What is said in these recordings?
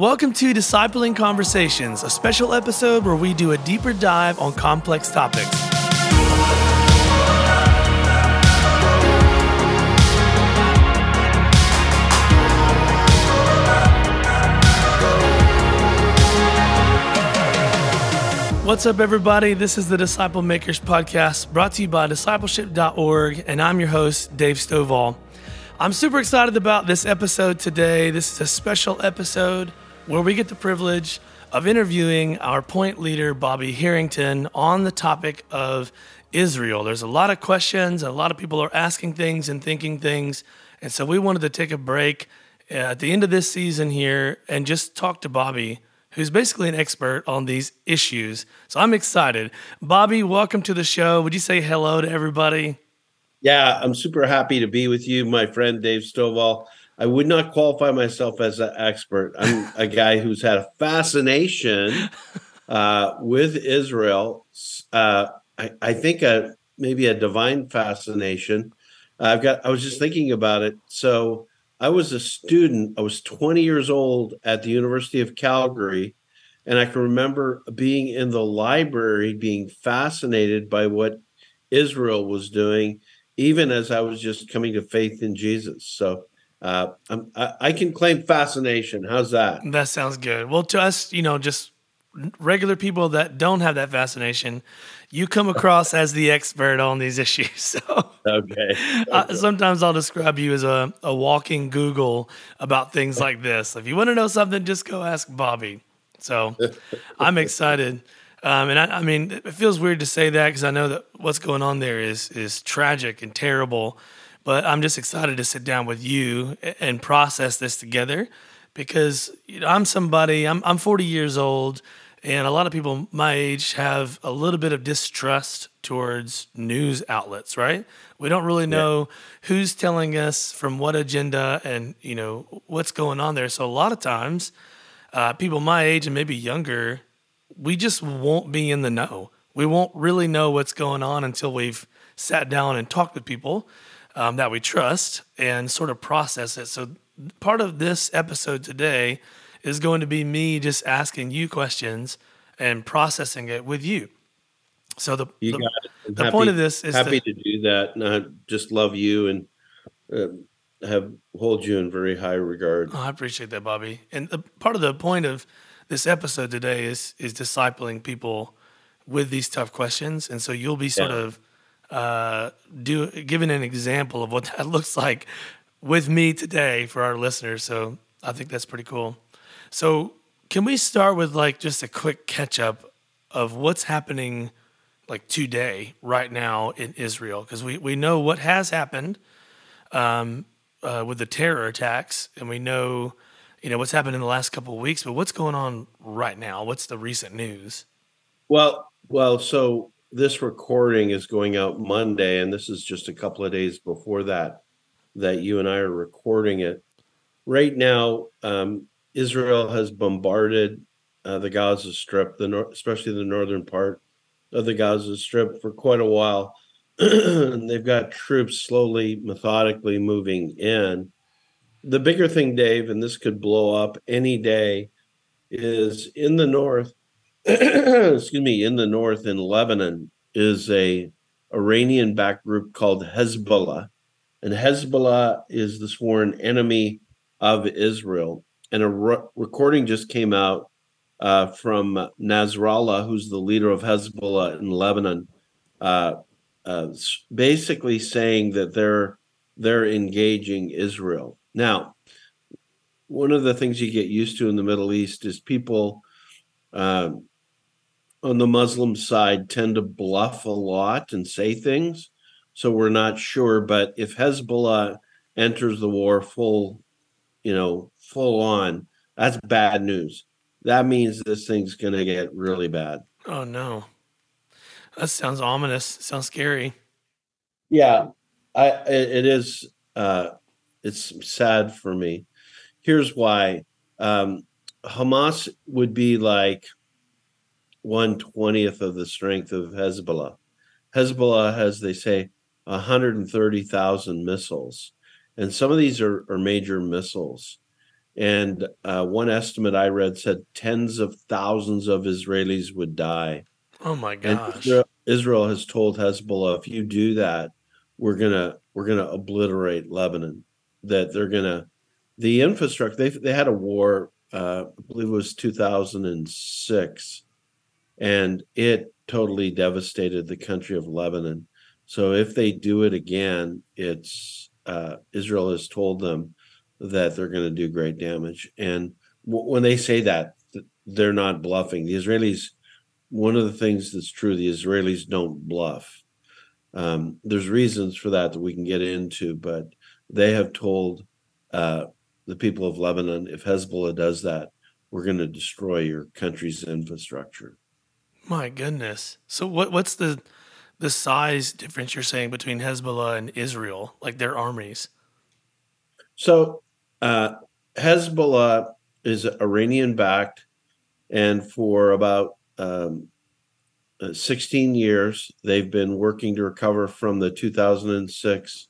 Welcome to Discipling Conversations, a special episode where we do a deeper dive on complex topics. What's up, everybody? This is the Disciple Makers Podcast brought to you by discipleship.org, and I'm your host, Dave Stovall. I'm super excited about this episode today. This is a special episode where we get the privilege of interviewing our point leader, Bobby Harrington, on the topic of Israel. There's a lot of questions, a lot of people are asking things and thinking things. And so we wanted to take a break uh, at the end of this season here and just talk to Bobby who's basically an expert on these issues. So I'm excited. Bobby, welcome to the show. Would you say hello to everybody? Yeah, I'm super happy to be with you, my friend Dave Stovall. I would not qualify myself as an expert. I'm a guy who's had a fascination uh, with Israel. Uh, I, I, think a, maybe a divine fascination. I've got. I was just thinking about it. So I was a student. I was 20 years old at the University of Calgary. And I can remember being in the library, being fascinated by what Israel was doing, even as I was just coming to faith in Jesus. So uh, I, I can claim fascination. How's that? That sounds good. Well, to us, you know, just regular people that don't have that fascination, you come across as the expert on these issues. So, okay. okay. Uh, sometimes I'll describe you as a, a walking Google about things like this. If you want to know something, just go ask Bobby. So, I'm excited. Um, and I, I, mean, it feels weird to say that because I know that what's going on there is is tragic and terrible. But I'm just excited to sit down with you and process this together because you know, I'm somebody. I'm I'm 40 years old. And a lot of people my age have a little bit of distrust towards news outlets, right? We don't really know yeah. who's telling us from what agenda and, you know, what's going on there. So a lot of times, uh, people my age and maybe younger, we just won't be in the know. We won't really know what's going on until we've sat down and talked with people um, that we trust and sort of process it. So part of this episode today is going to be me just asking you questions and processing it with you. So the the, the happy, point of this is happy to, to do that, and I just love you and uh, have hold you in very high regard. Oh, I appreciate that, Bobby. And the, part of the point of this episode today is is discipling people with these tough questions, and so you'll be sort yeah. of uh, do giving an example of what that looks like with me today for our listeners. So I think that's pretty cool. So, can we start with like just a quick catch up of what's happening like today, right now in Israel? Because we, we know what has happened um, uh, with the terror attacks, and we know you know what's happened in the last couple of weeks. But what's going on right now? What's the recent news? Well, well, so this recording is going out Monday, and this is just a couple of days before that that you and I are recording it. Right now, um, Israel has bombarded uh, the Gaza Strip, the nor- especially the northern part of the Gaza Strip, for quite a while. they've got troops slowly, methodically moving in. The bigger thing, Dave, and this could blow up any day, is in the north. excuse me, in the north in Lebanon is a Iranian-backed group called Hezbollah, and Hezbollah is the sworn enemy of Israel and a re- recording just came out uh, from Nasrallah, who's the leader of Hezbollah in Lebanon, uh, uh, basically saying that they're they're engaging Israel. Now, one of the things you get used to in the Middle East is people um, on the Muslim side tend to bluff a lot and say things. So we're not sure. But if Hezbollah enters the war full, you know, full on, that's bad news. That means this thing's going to get really bad. Oh no. That sounds ominous. sounds scary. Yeah. I it, it is uh it's sad for me. Here's why. Um Hamas would be like one twentieth of the strength of Hezbollah. Hezbollah has, they say, 130,000 missiles. And some of these are, are major missiles. And uh, one estimate I read said tens of thousands of Israelis would die. Oh my gosh! Israel, Israel has told Hezbollah, if you do that, we're gonna we're gonna obliterate Lebanon. That they're gonna the infrastructure. They they had a war. Uh, I believe it was 2006, and it totally devastated the country of Lebanon. So if they do it again, it's uh, Israel has told them that they're going to do great damage. And w- when they say that, they're not bluffing. The Israelis, one of the things that's true, the Israelis don't bluff. Um, there's reasons for that that we can get into, but they have told uh, the people of Lebanon, if Hezbollah does that, we're going to destroy your country's infrastructure. My goodness. So what what's the the size difference you're saying between Hezbollah and Israel, like their armies? So uh, Hezbollah is Iranian backed, and for about um, uh, 16 years, they've been working to recover from the 2006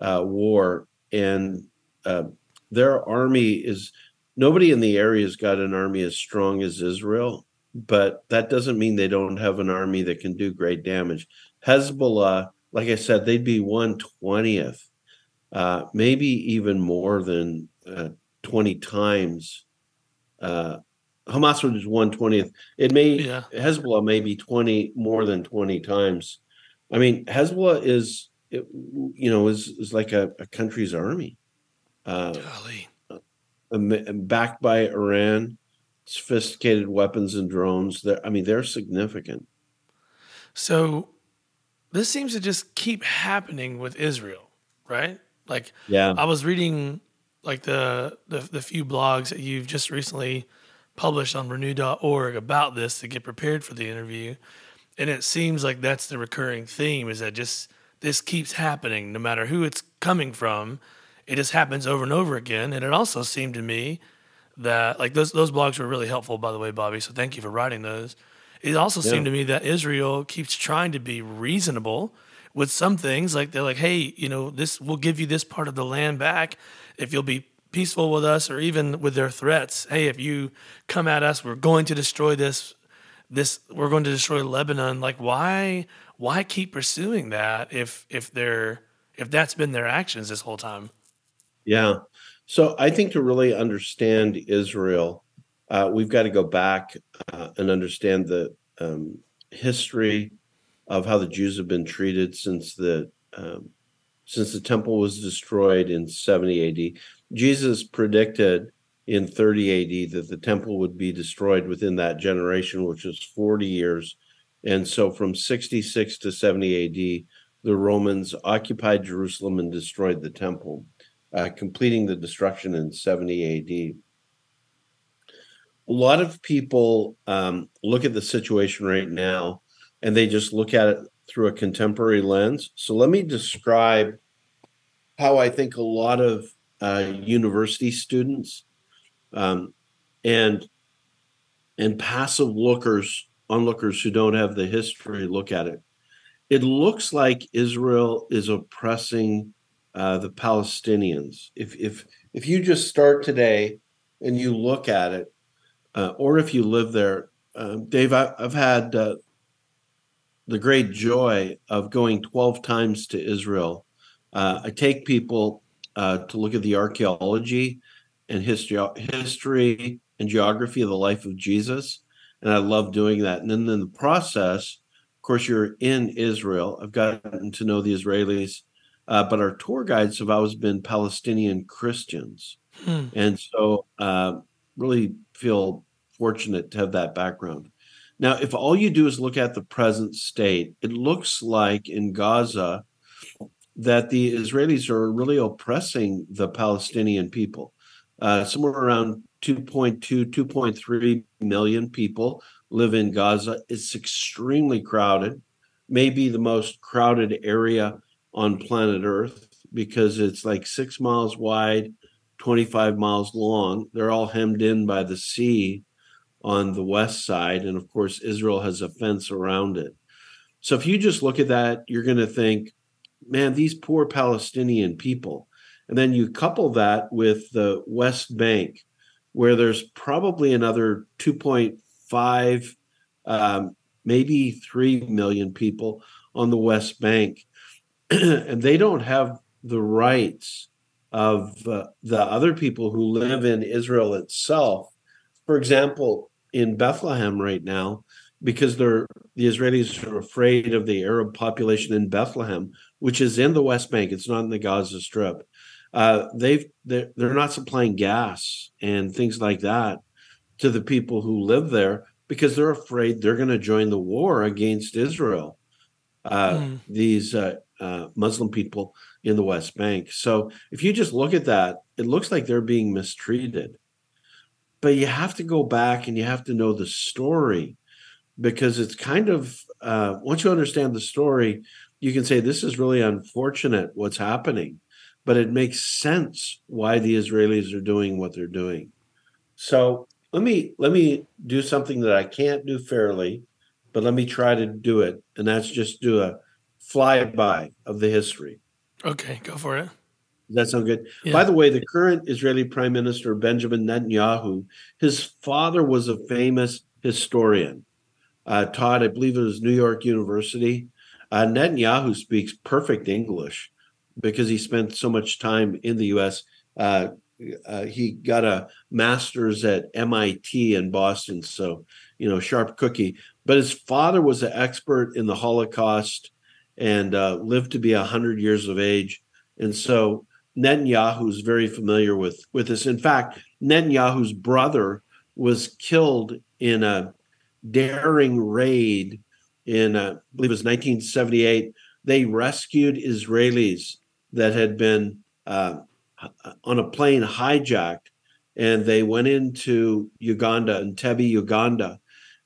uh, war. And uh, their army is nobody in the area has got an army as strong as Israel, but that doesn't mean they don't have an army that can do great damage. Hezbollah, like I said, they'd be 120th uh, maybe even more than uh, 20 times. Uh, Hamas was one twentieth. It may yeah. Hezbollah may be 20 more than 20 times. I mean, Hezbollah is, it, you know, is, is like a, a country's army. Uh, backed by Iran, sophisticated weapons and drones. They're, I mean, they're significant. So this seems to just keep happening with Israel, right? Like, yeah, I was reading like the, the the few blogs that you've just recently published on renew.org about this to get prepared for the interview. And it seems like that's the recurring theme is that just this keeps happening no matter who it's coming from. It just happens over and over again. And it also seemed to me that like those those blogs were really helpful by the way, Bobby. So thank you for writing those. It also yeah. seemed to me that Israel keeps trying to be reasonable with some things like they're like hey you know this we'll give you this part of the land back if you'll be peaceful with us or even with their threats hey if you come at us we're going to destroy this this we're going to destroy lebanon like why why keep pursuing that if if they're if that's been their actions this whole time yeah so i think to really understand israel uh, we've got to go back uh, and understand the um, history of how the Jews have been treated since the um, since the temple was destroyed in 70 AD. Jesus predicted in 30 AD that the temple would be destroyed within that generation, which was 40 years. And so from 66 to 70 AD, the Romans occupied Jerusalem and destroyed the temple, uh, completing the destruction in 70 AD. A lot of people um, look at the situation right now and they just look at it through a contemporary lens. So let me describe how I think a lot of uh, university students um, and and passive lookers, onlookers who don't have the history, look at it. It looks like Israel is oppressing uh, the Palestinians. If if if you just start today and you look at it, uh, or if you live there, uh, Dave, I, have had uh, the great joy of going 12 times to Israel. Uh, I take people uh, to look at the archaeology and history, history and geography of the life of Jesus. And I love doing that. And then in the process, of course, you're in Israel. I've gotten to know the Israelis, uh, but our tour guides have always been Palestinian Christians. Hmm. And so, uh, really feel fortunate to have that background. Now, if all you do is look at the present state, it looks like in Gaza that the Israelis are really oppressing the Palestinian people. Uh, somewhere around 2.2, 2.3 million people live in Gaza. It's extremely crowded, maybe the most crowded area on planet Earth because it's like six miles wide, 25 miles long. They're all hemmed in by the sea on the west side. And of course, Israel has a fence around it. So if you just look at that, you're going to think, man, these poor Palestinian people. And then you couple that with the West Bank, where there's probably another 2.5, um, maybe 3 million people on the West Bank. and they don't have the rights of uh, the other people who live in Israel itself. For example, in Bethlehem right now, because they're the Israelis are afraid of the Arab population in Bethlehem, which is in the West Bank. It's not in the Gaza Strip. Uh, they've they're, they're not supplying gas and things like that to the people who live there because they're afraid they're going to join the war against Israel. Uh, mm. These uh, uh, Muslim people in the West Bank. So if you just look at that, it looks like they're being mistreated. But you have to go back and you have to know the story because it's kind of uh, once you understand the story, you can say this is really unfortunate what's happening, but it makes sense why the Israelis are doing what they're doing. So let me let me do something that I can't do fairly, but let me try to do it, and that's just do a flyby of the history. Okay, go for it. Does that sound good? Yeah. By the way, the current Israeli Prime Minister Benjamin Netanyahu, his father was a famous historian uh, taught, I believe it was New York University. Uh, Netanyahu speaks perfect English because he spent so much time in the U.S. Uh, uh, he got a master's at MIT in Boston, so you know, sharp cookie. But his father was an expert in the Holocaust and uh, lived to be hundred years of age, and so Netanyahu is very familiar with with this. In fact, Netanyahu's brother was killed in a daring raid in, uh, I believe it was 1978. They rescued Israelis that had been uh, on a plane hijacked, and they went into Uganda, Entebbe, Uganda,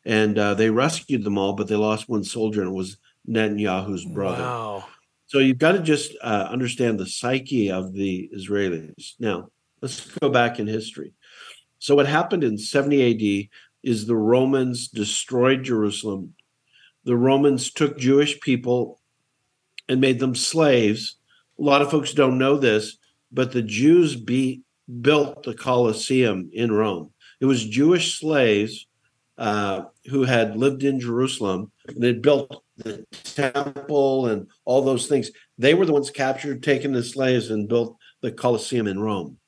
and uh, they rescued them all, but they lost one soldier, and it was Netanyahu's brother. Wow. So you've got to just uh, understand the psyche of the Israelis. Now, let's go back in history. So, what happened in 70 AD, is the Romans destroyed Jerusalem. The Romans took Jewish people and made them slaves. A lot of folks don't know this, but the Jews be, built the Colosseum in Rome. It was Jewish slaves uh, who had lived in Jerusalem and had built the temple and all those things. They were the ones captured, taken as slaves, and built the Colosseum in Rome.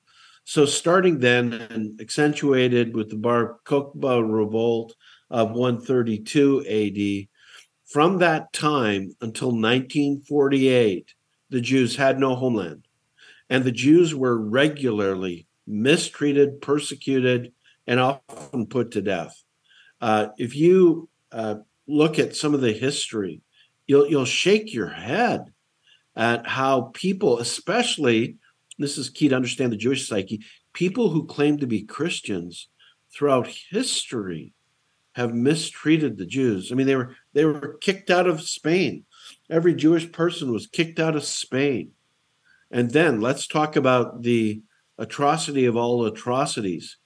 So, starting then and accentuated with the Bar Kokhba revolt of 132 AD, from that time until 1948, the Jews had no homeland. And the Jews were regularly mistreated, persecuted, and often put to death. Uh, if you uh, look at some of the history, you'll, you'll shake your head at how people, especially this is key to understand the Jewish psyche. People who claim to be Christians throughout history have mistreated the Jews. I mean, they were they were kicked out of Spain. Every Jewish person was kicked out of Spain. And then let's talk about the atrocity of all atrocities.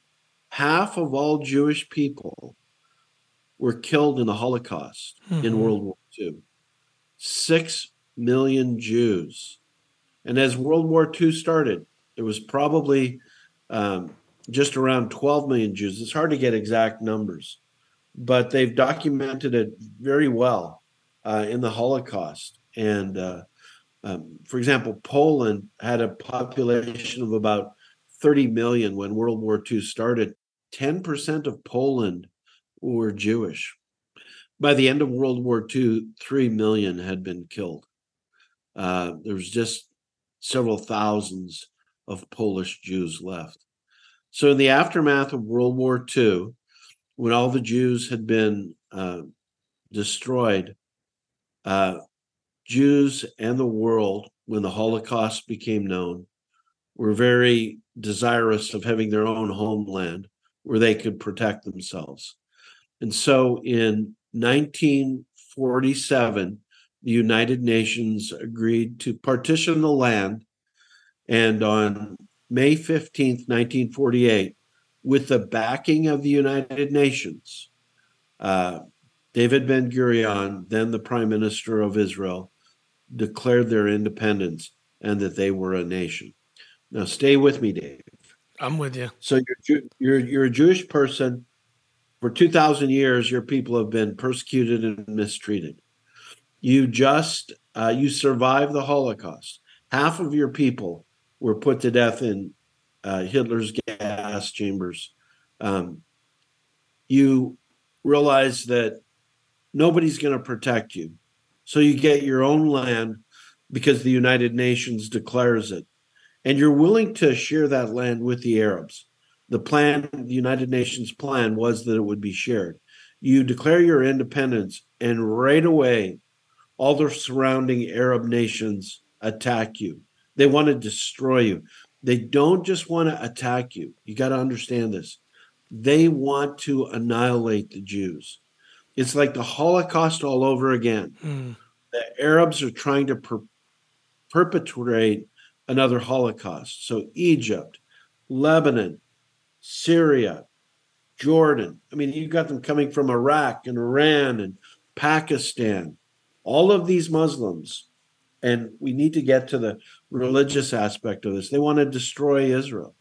Half of all Jewish people were killed in the Holocaust mm-hmm. in World War II. Six million Jews and as World War II started, there was probably um, just around 12 million Jews. It's hard to get exact numbers, but they've documented it very well uh, in the Holocaust. And uh, um, for example, Poland had a population of about 30 million when World War II started. 10% of Poland were Jewish. By the end of World War II, 3 million had been killed. Uh, there was just several thousands of Polish Jews left. So, in the aftermath of World War II, when all the Jews had been uh, destroyed, uh, Jews and the world, when the Holocaust became known, were very desirous of having their own homeland where they could protect themselves. And so in 1947, the United Nations agreed to partition the land. And on May 15th, 1948, with the backing of the United Nations, uh, David Ben Gurion, then the prime minister of Israel, declared their independence and that they were a nation. Now, stay with me, Dave. I'm with you. So you're you're you're a Jewish person. For two thousand years, your people have been persecuted and mistreated. You just uh, you survived the Holocaust. Half of your people were put to death in uh, Hitler's gas chambers. Um, you realize that nobody's going to protect you, so you get your own land because the United Nations declares it and you're willing to share that land with the Arabs. The plan, the United Nations plan, was that it would be shared. You declare your independence, and right away, all the surrounding Arab nations attack you. They want to destroy you. They don't just want to attack you. You got to understand this. They want to annihilate the Jews. It's like the Holocaust all over again. Mm. The Arabs are trying to per- perpetrate another Holocaust. So Egypt, Lebanon, Syria, Jordan. I mean, you've got them coming from Iraq and Iran and Pakistan. All of these Muslims, and we need to get to the religious aspect of this. They want to destroy Israel.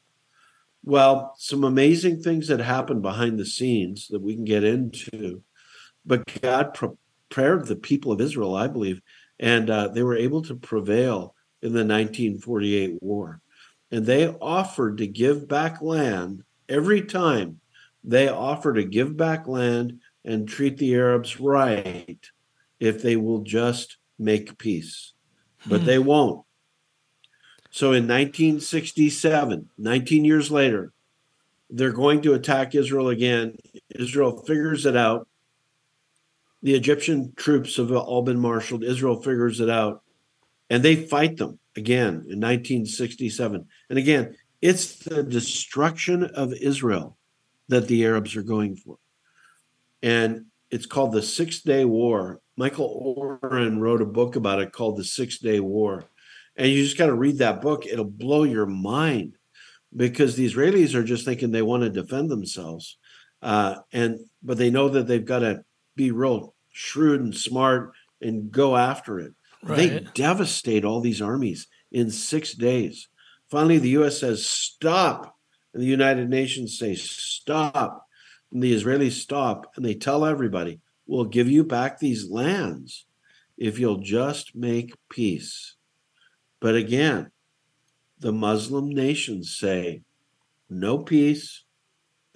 Well, some amazing things that happened behind the scenes that we can get into, but God prepared the people of Israel, I believe, and uh, they were able to prevail in the 1948 war. And they offered to give back land every time they offer to give back land and treat the Arabs right if they will just make peace. But hmm. they won't. So in 1967, 19 years later, they're going to attack Israel again. Israel figures it out. The Egyptian troops have all been marshaled. Israel figures it out and they fight them again in 1967. And again, it's the destruction of Israel that the Arabs are going for. And it's called the Six Day War. Michael Oren wrote a book about it called The Six Day War. And you just got to read that book. It'll blow your mind because the Israelis are just thinking they want to defend themselves. Uh, and but they know that they've got to be real shrewd and smart and go after it. Right. They devastate all these armies in six days. Finally, the U.S. says, stop. And the United Nations say, stop. And the Israelis stop. And they tell everybody, we'll give you back these lands if you'll just make peace. But again, the Muslim nations say, no peace,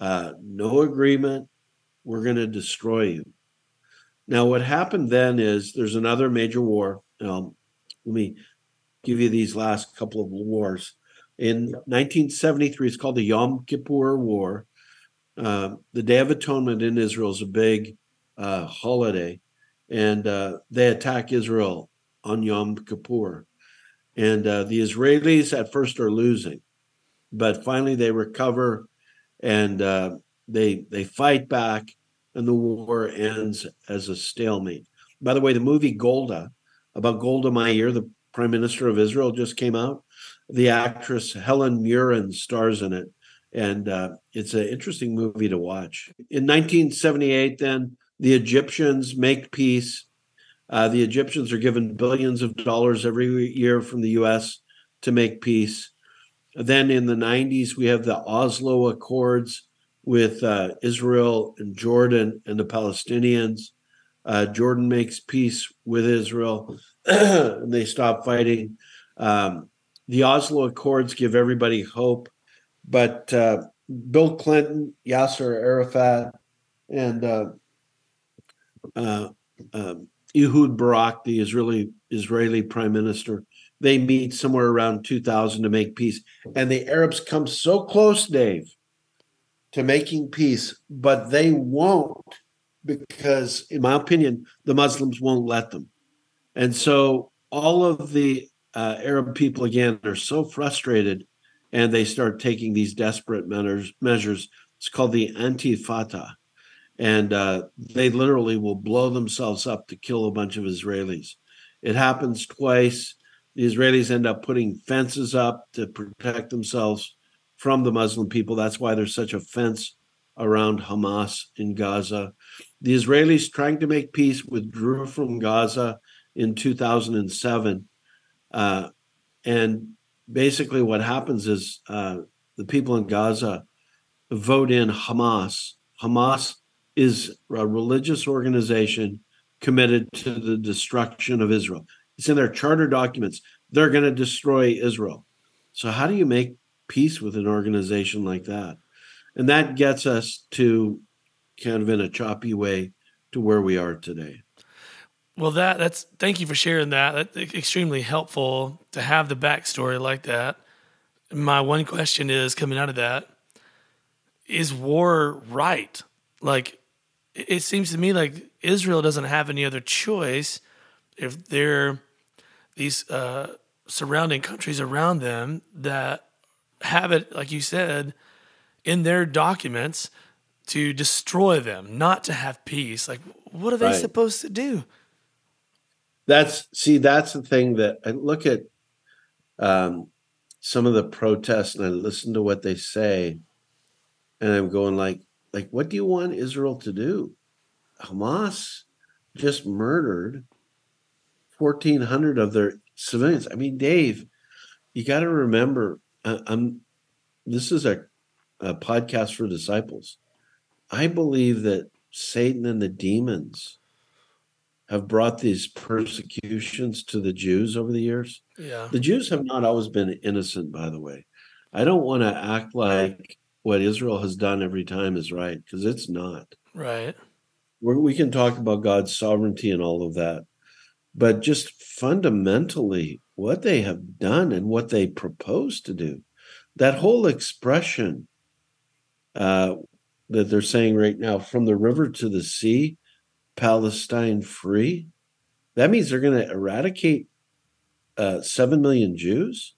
uh, no agreement, we're going to destroy you. Now, what happened then is there's another major war um, let me give you these last couple of wars. In 1973, it's called the Yom Kippur War. Uh, the Day of Atonement in Israel is a big uh, holiday, and uh, they attack Israel on Yom Kippur. And uh, the Israelis at first are losing, but finally they recover and uh, they they fight back, and the war ends as a stalemate. By the way, the movie Golda about Golda Meir, the prime minister of Israel, just came out. The actress Helen Mirren stars in it, and uh, it's an interesting movie to watch. In 1978, then the Egyptians make peace. Uh, the Egyptians are given billions of dollars every year from the U.S. to make peace. Then in the 90s, we have the Oslo Accords with uh, Israel and Jordan and the Palestinians. Uh, Jordan makes peace with Israel and they stop fighting. Um, the Oslo Accords give everybody hope, but uh, Bill Clinton, Yasser Arafat, and uh, uh, um, Ehud Barak, the Israeli Israeli prime minister, they meet somewhere around 2000 to make peace, and the Arabs come so close, Dave, to making peace, but they won't because, in my opinion, the Muslims won't let them. And so all of the uh, Arab people, again, are so frustrated and they start taking these desperate measures. It's called the Intifada. And uh, they literally will blow themselves up to kill a bunch of Israelis. It happens twice. The Israelis end up putting fences up to protect themselves from the Muslim people. That's why there's such a fence around Hamas in Gaza. The Israelis trying to make peace withdrew from Gaza in 2007. Uh, and basically, what happens is uh, the people in Gaza vote in Hamas. Hamas is a religious organization committed to the destruction of Israel. It's in their charter documents. They're going to destroy Israel. So, how do you make peace with an organization like that? And that gets us to kind of in a choppy way to where we are today. Well, that that's thank you for sharing that. That's extremely helpful to have the backstory like that. My one question is coming out of that: Is war right? Like, it seems to me like Israel doesn't have any other choice if they're these uh, surrounding countries around them that have it, like you said, in their documents to destroy them, not to have peace. Like, what are they right. supposed to do? That's see, that's the thing that I look at um, some of the protests and I listen to what they say, and I'm going like, like, what do you want Israel to do? Hamas just murdered 1,400 of their civilians. I mean, Dave, you got to remember, I, I'm. This is a, a podcast for disciples. I believe that Satan and the demons have brought these persecutions to the Jews over the years. Yeah. The Jews have not always been innocent, by the way. I don't want to act like what Israel has done every time is right because it's not. Right. We're, we can talk about God's sovereignty and all of that, but just fundamentally, what they have done and what they propose to do, that whole expression uh, that they're saying right now, from the river to the sea, Palestine free, that means they're going to eradicate uh, 7 million Jews.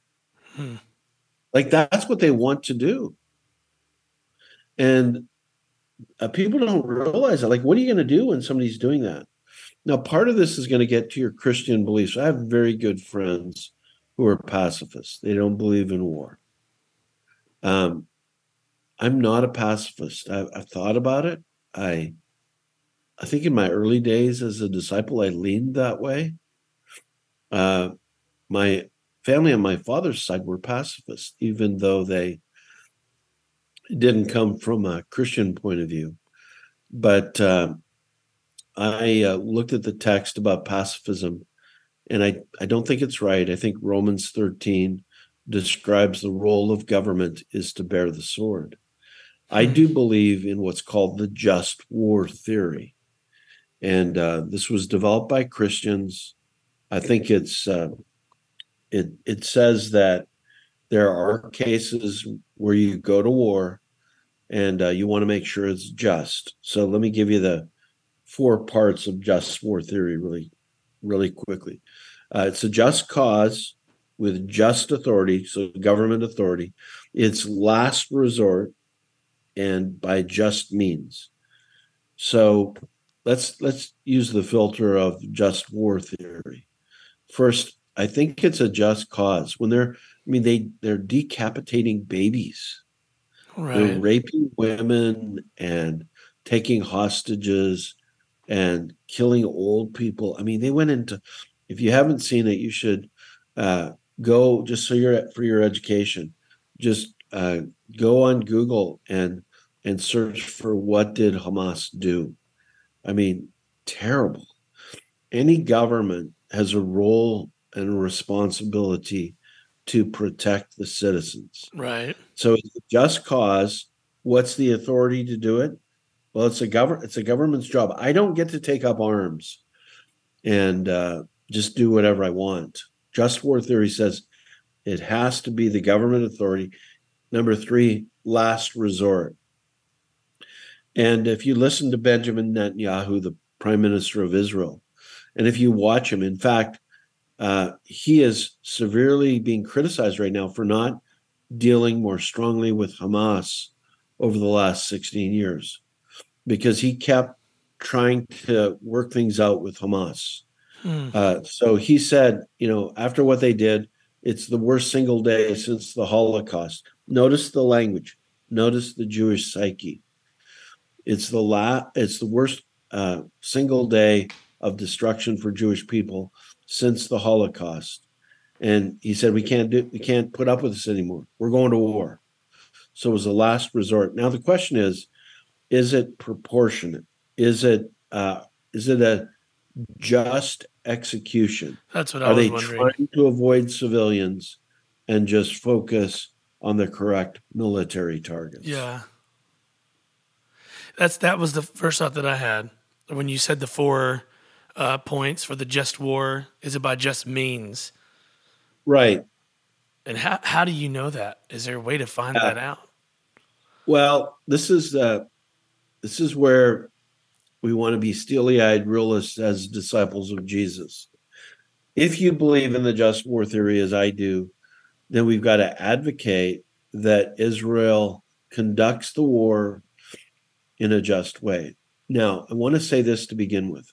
Hmm. Like that's what they want to do. And uh, people don't realize that. Like, what are you going to do when somebody's doing that? Now, part of this is going to get to your Christian beliefs. I have very good friends who are pacifists, they don't believe in war. Um, I'm not a pacifist. I, I've thought about it. I I think in my early days as a disciple, I leaned that way. Uh, my family on my father's side were pacifists, even though they didn't come from a Christian point of view. But uh, I uh, looked at the text about pacifism, and I, I don't think it's right. I think Romans 13 describes the role of government is to bear the sword. I do hmm. believe in what's called the just war theory and uh, this was developed by Christians. I think it's uh, it it says that there are cases where you go to war and uh, you want to make sure it's just. So let me give you the four parts of just war theory really really quickly. Uh, it's a just cause with just authority, so government authority. It's last resort and by just means. So let's let's use the filter of just war theory. First, I think it's a just cause when they're I mean they they're decapitating babies. Right. They're raping women and taking hostages and killing old people. I mean, they went into if you haven't seen it, you should uh, go just so you're for your education. Just uh, go on Google and and search for what did Hamas do I mean, terrible. Any government has a role and a responsibility to protect the citizens. Right. So it's a just cause. What's the authority to do it? Well, it's a government. It's a government's job. I don't get to take up arms and uh, just do whatever I want. Just war theory says it has to be the government authority. Number three, last resort. And if you listen to Benjamin Netanyahu, the prime minister of Israel, and if you watch him, in fact, uh, he is severely being criticized right now for not dealing more strongly with Hamas over the last 16 years because he kept trying to work things out with Hamas. Hmm. Uh, so he said, you know, after what they did, it's the worst single day since the Holocaust. Notice the language, notice the Jewish psyche. It's the la- It's the worst uh, single day of destruction for Jewish people since the Holocaust. and he said, "We can't do, we can't put up with this anymore. We're going to war." So it was the last resort. Now the question is, is it proportionate? Is it uh, is it a just execution? That's what I Are was they wondering. trying to avoid civilians and just focus on the correct military targets? Yeah. That's that was the first thought that I had when you said the four uh, points for the just war. Is it by just means? Right. And how how do you know that? Is there a way to find Yeah. that out? Well, this is uh, this is where we want to be steely-eyed realists as disciples of Jesus. If you believe in the just war theory, as I do, then we've got to advocate that Israel conducts the war in a just way. Now, I want to say this to begin with.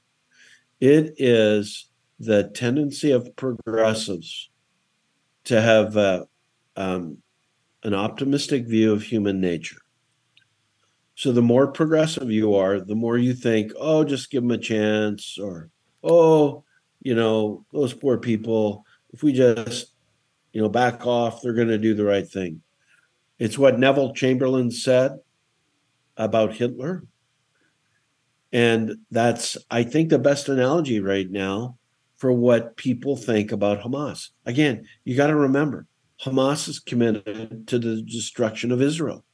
It is the tendency of progressives to have uh, um, an optimistic view of human nature. So the more progressive you are, the more you think, oh, just give them a chance, or oh, you know, those poor people, if we just, you know, back off, they're going to do the right thing. It's what Neville Chamberlain said about Hitler. And that's, I think, the best analogy right now for what people think about Hamas. Again, you got to remember, Hamas is committed to the destruction of Israel.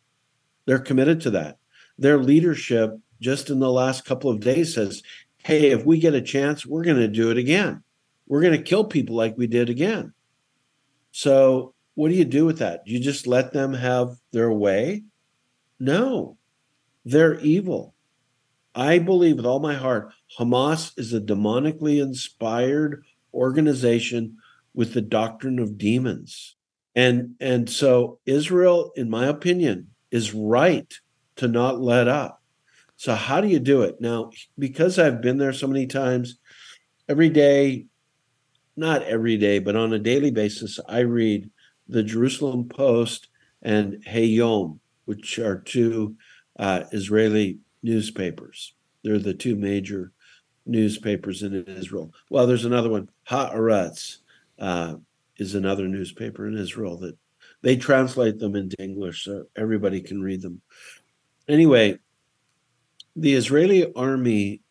They're committed to that. Their leadership, just in the last couple of days, says, hey, if we get a chance, we're going to do it again. We're going to kill people like we did again. So, what do you do with that? You just let them have their way? No, they're evil. I believe with all my heart, Hamas is a demonically inspired organization with the doctrine of demons. And and so Israel, in my opinion, is right to not let up. So how do you do it? Now, because I've been there so many times, every day, not every day, but on a daily basis, I read the Jerusalem Post and Hayom, which are two uh, Israeli newspapers. They're the two major newspapers in Israel. Well, there's another one, Haaretz, uh, is another newspaper in Israel that they translate them into English so everybody can read them. Anyway, the Israeli army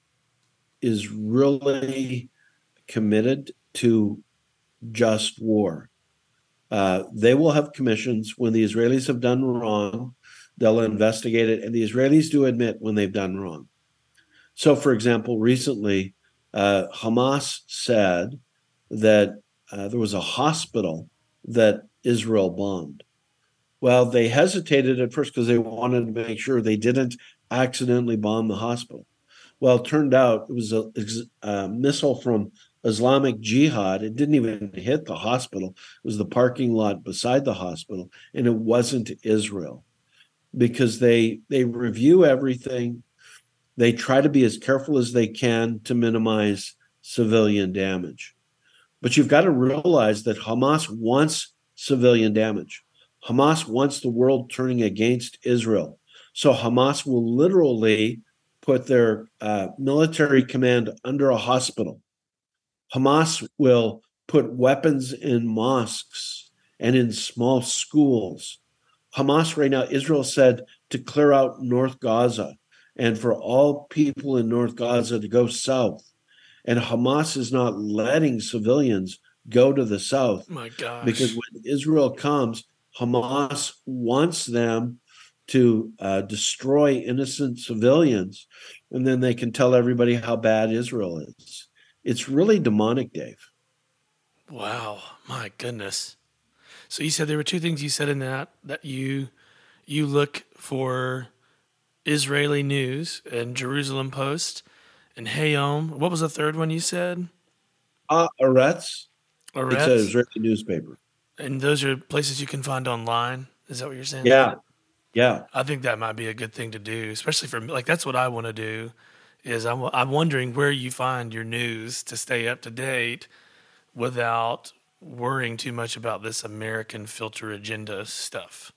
is really committed to just war. Uh, they will have commissions when the Israelis have done wrong. They'll investigate it, and the Israelis do admit when they've done wrong. So, for example, recently, uh, Hamas said that uh, there was a hospital that Israel bombed. Well, they hesitated at first because they wanted to make sure they didn't accidentally bomb the hospital. Well, it turned out it was a, a missile from Islamic Jihad. It didn't even hit the hospital. It was the parking lot beside the hospital, and it wasn't Israel because they they review everything. They try to be as careful as they can to minimize civilian damage. But you've got to realize that Hamas wants civilian damage. Hamas wants the world turning against Israel. So Hamas will literally put their uh, military command under a hospital. Hamas will put weapons in mosques and in small schools. Hamas, right now, Israel said to clear out North Gaza and for all people in North Gaza to go south. And Hamas is not letting civilians go to the south. My gosh. Because when Israel comes, Hamas wants them to uh, destroy innocent civilians, and then they can tell everybody how bad Israel is. It's really demonic, Dave. Wow, my goodness. So you said there were two things you said in that that you you look for Israeli news and Jerusalem Post and Hayom. What was the third one you said? Uh, Aretz. Aretz? It's an Israeli newspaper. And those are places you can find online. Is that what you're saying? Yeah, yeah. I think that might be a good thing to do, especially for. Like that's what I want to do. Is I'm I'm wondering where you find your news to stay up to date without worrying too much about this American filter agenda stuff.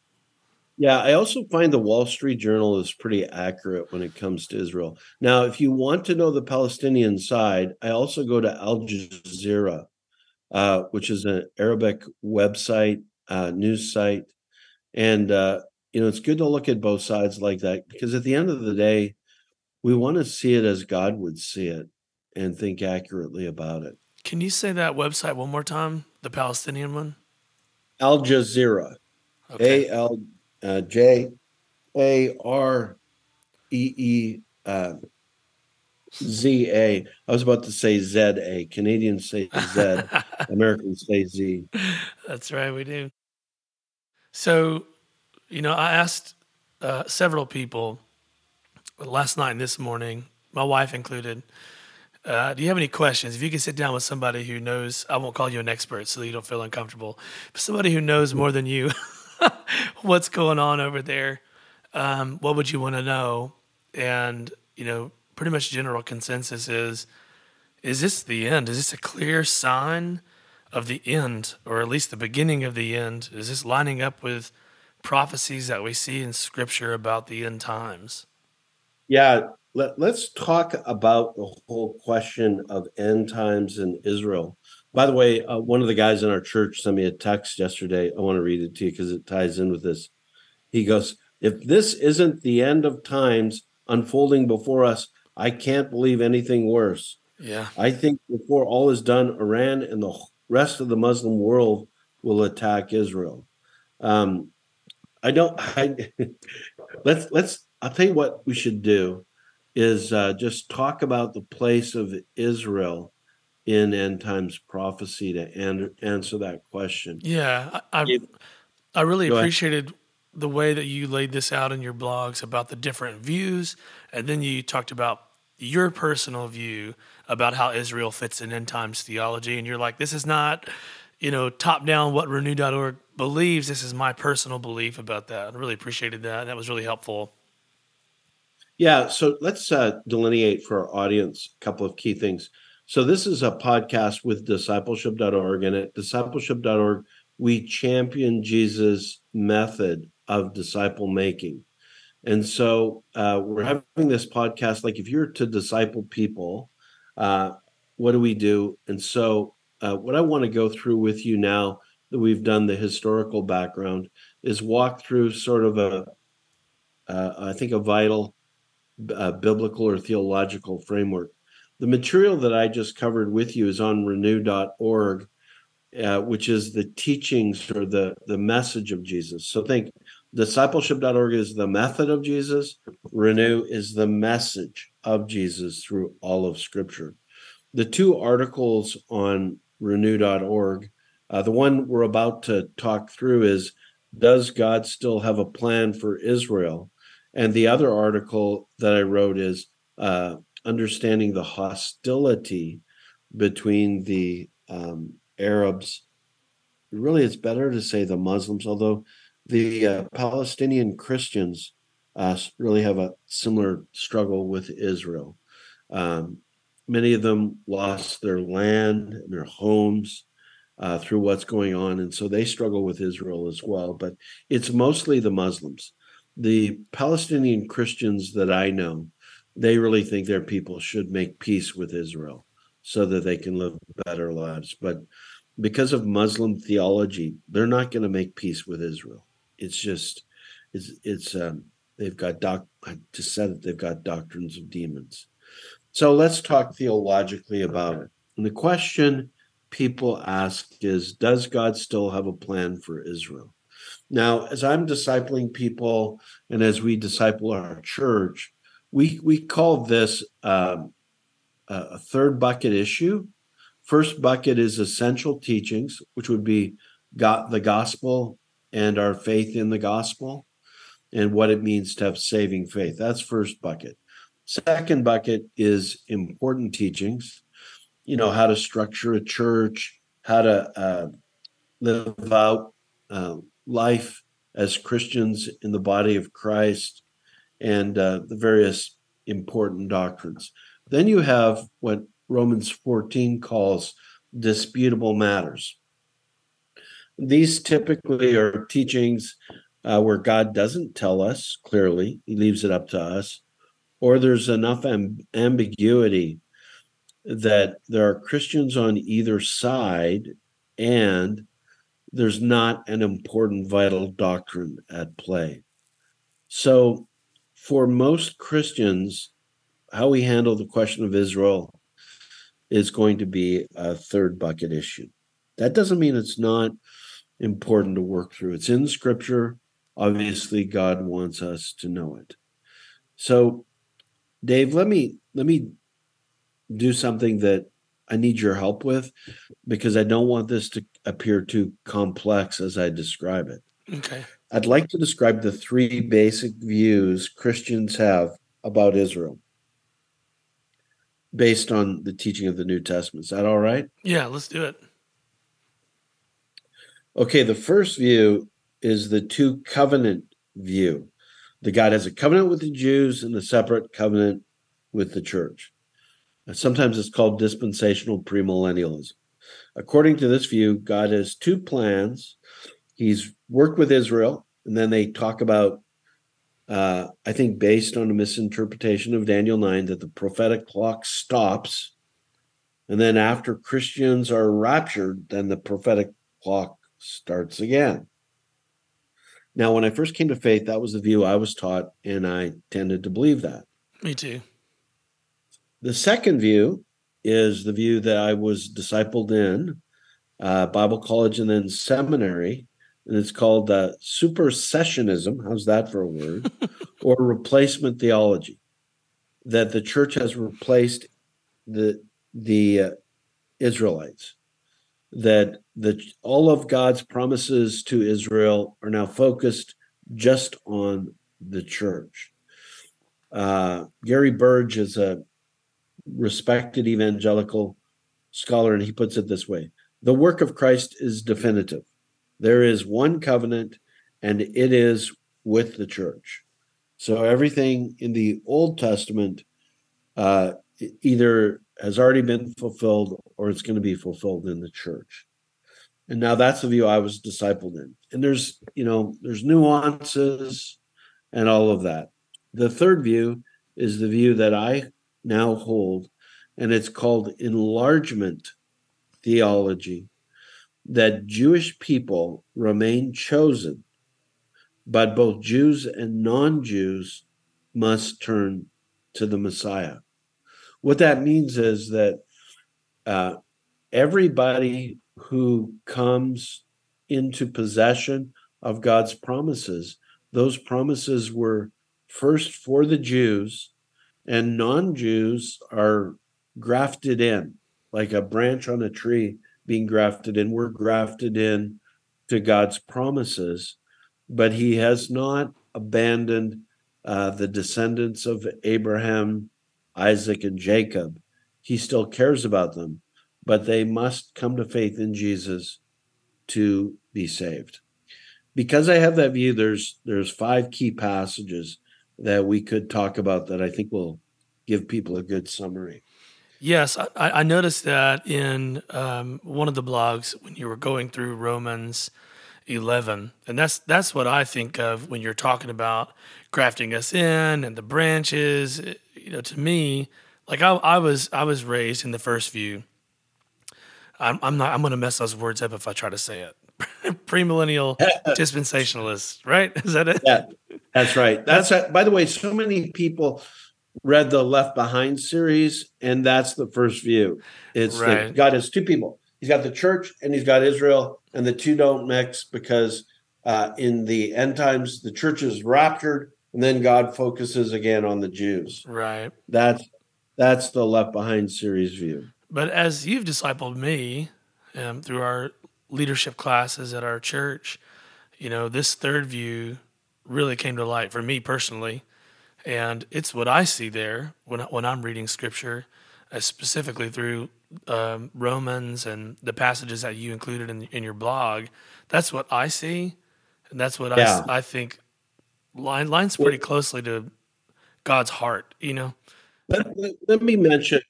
Yeah, I also find the Wall Street Journal is pretty accurate when it comes to Israel. Now, if you want to know the Palestinian side, I also go to Al Jazeera. uh, which is an Arabic website, uh, news site. And, uh, you know, it's good to look at both sides like that because at the end of the day, we want to see it as God would see it and think accurately about it. Can you say that website one more time? The Palestinian one? Al Jazeera. A L uh, J A R E E uh, Z A. I was about to say Z A. Canadians say Z. Americans say Z. That's right, we do. So, you know, I asked uh, several people last night and this morning, my wife included. Uh, do you have any questions? If you can sit down with somebody who knows, I won't call you an expert so you don't feel uncomfortable, but somebody who knows more than you what's going on over there, um, what would you want to know? And, you know, pretty much general consensus is is this the end? Is this a clear sign of the end, or at least the beginning of the end? Is this lining up with prophecies that we see in Scripture about the end times? Yeah, let, us talk about the whole question of end times in Israel. By the way, uh, one of the guys in our church sent me a text yesterday. I want to read it to you because it ties in with this. He goes, If this isn't the end of times unfolding before us, I can't believe anything worse. Yeah. I think before all is done, Iran and the rest of the Muslim world will attack Israel. Um, I don't. I, let's let's. I'll tell you what we should do is uh, just talk about the place of Israel in end times prophecy to an- answer that question. Yeah, I I, I really appreciated ahead. the way that you laid this out in your blogs about the different views, and then you talked about your personal view about how Israel fits in end times theology. And you're like, this is not, you know, top down what renew.org believes. This is my personal belief about that. I really appreciated that. That was really helpful. Yeah. So let's uh, delineate for our audience a couple of key things. So this is a podcast with discipleship.org. And at discipleship.org, we champion Jesus' method of disciple making. And so uh, we're having this podcast. Like, if you're to disciple people, uh, what do we do? And so, uh, what I want to go through with you now that we've done the historical background is walk through sort of a, uh, I think, a vital uh, biblical or theological framework. The material that I just covered with you is on renew.org, uh, which is the teachings or the, the message of Jesus. So think discipleship.org is the method of Jesus, Renew is the message of Jesus through all of Scripture. The two articles on renew.org, uh, the one we're about to talk through is Does God Still Have a Plan for Israel? And the other article that I wrote is uh, Understanding the Hostility Between the um, Arabs. Really, it's better to say the Muslims, although the uh, Palestinian Christians uh, really have a similar struggle with Israel. Um, many of them lost their land and their homes uh, through what's going on, and so they struggle with Israel as well. But it's mostly the Muslims. The Palestinian Christians that I know, they really think their people should make peace with Israel so that they can live better lives. But because of Muslim theology, they're not going to make peace with Israel it's just it's it's um, they've got doc I just said that they've got doctrines of demons. So let's talk theologically about it. And the question people ask is Does God still have a plan for Israel? Now, as I'm discipling people and as we disciple our church, we, we call this um, a third bucket issue. First bucket is essential teachings, which would be got the gospel and our faith in the gospel and what it means to have saving faith. That's first bucket. Second bucket is important teachings, you know, how to structure a church, how to uh, live out uh, life as Christians in the body of Christ, and uh, the various important doctrines. Then you have what Romans 14 calls disputable matters. These typically are teachings uh, where God doesn't tell us clearly, He leaves it up to us, or there's enough amb- ambiguity that there are Christians on either side and there's not an important vital doctrine at play. So, for most Christians, how we handle the question of Israel is going to be a third bucket issue. That doesn't mean it's not important to work through. It's in scripture. Obviously, God wants us to know it. So, Dave, let me let me do something that I need your help with because I don't want this to appear too complex as I describe it. Okay. I'd like to describe the three basic views Christians have about Israel based on the teaching of the New Testament. Is that all right? Yeah, let's do it. Okay, the first view is the two covenant view. The God has a covenant with the Jews and a separate covenant with the church. Sometimes it's called dispensational premillennialism. According to this view, God has two plans. He's worked with Israel, and then they talk about, uh, I think, based on a misinterpretation of Daniel 9, that the prophetic clock stops. And then after Christians are raptured, then the prophetic clock starts again. Now, when I first came to faith, that was the view I was taught, and I tended to believe that. Me too. The second view is the view that I was discipled in uh, Bible college and then seminary, and it's called uh, supersessionism. How's that for a word? or replacement theology, that the church has replaced the the uh, Israelites, that the all of God's promises to Israel are now focused just on the church. Uh, Gary Burge is a respected evangelical scholar, and he puts it this way The work of Christ is definitive. There is one covenant, and it is with the church. So everything in the Old Testament uh, either has already been fulfilled or it's going to be fulfilled in the church. And now that's the view I was discipled in. And there's, you know, there's nuances and all of that. The third view is the view that I now hold, and it's called enlargement theology that Jewish people remain chosen, but both Jews and non Jews must turn to the Messiah. What that means is that uh, everybody who comes into possession of God's promises, those promises were first for the Jews and non-Jews are grafted in like a branch on a tree being grafted in. We're grafted in to God's promises, but He has not abandoned uh, the descendants of Abraham, Isaac, and Jacob. He still cares about them, but they must come to faith in Jesus to be saved. Because I have that view, there's there's five key passages that we could talk about that I think will give people a good summary. Yes, I, I noticed that in um, one of the blogs when you were going through Romans 11, and that's that's what I think of when you're talking about grafting us in and the branches. You know, to me, like I, I was I was raised in the first view. I'm, I'm not I'm going to mess those words up if I try to say it. premillennial dispensationalist, right? Is that it? Yeah, that's right. That's, that's by the way, so many people read the Left Behind series, and that's the first view. It's right. that God has two people. He's got the church and he's got Israel, and the two don't mix because uh, in the end times the church is raptured, and then God focuses again on the Jews. Right. That's that's the Left Behind series view. But as you've discipled me um, through our leadership classes at our church, you know, this third view really came to light for me personally. And it's what I see there when, when I'm reading scripture, uh, specifically through um, Romans and the passages that you included in, in your blog. That's what I see. And that's what yeah. I, I think line, lines pretty closely to God's heart, you know? Let, let, let me mention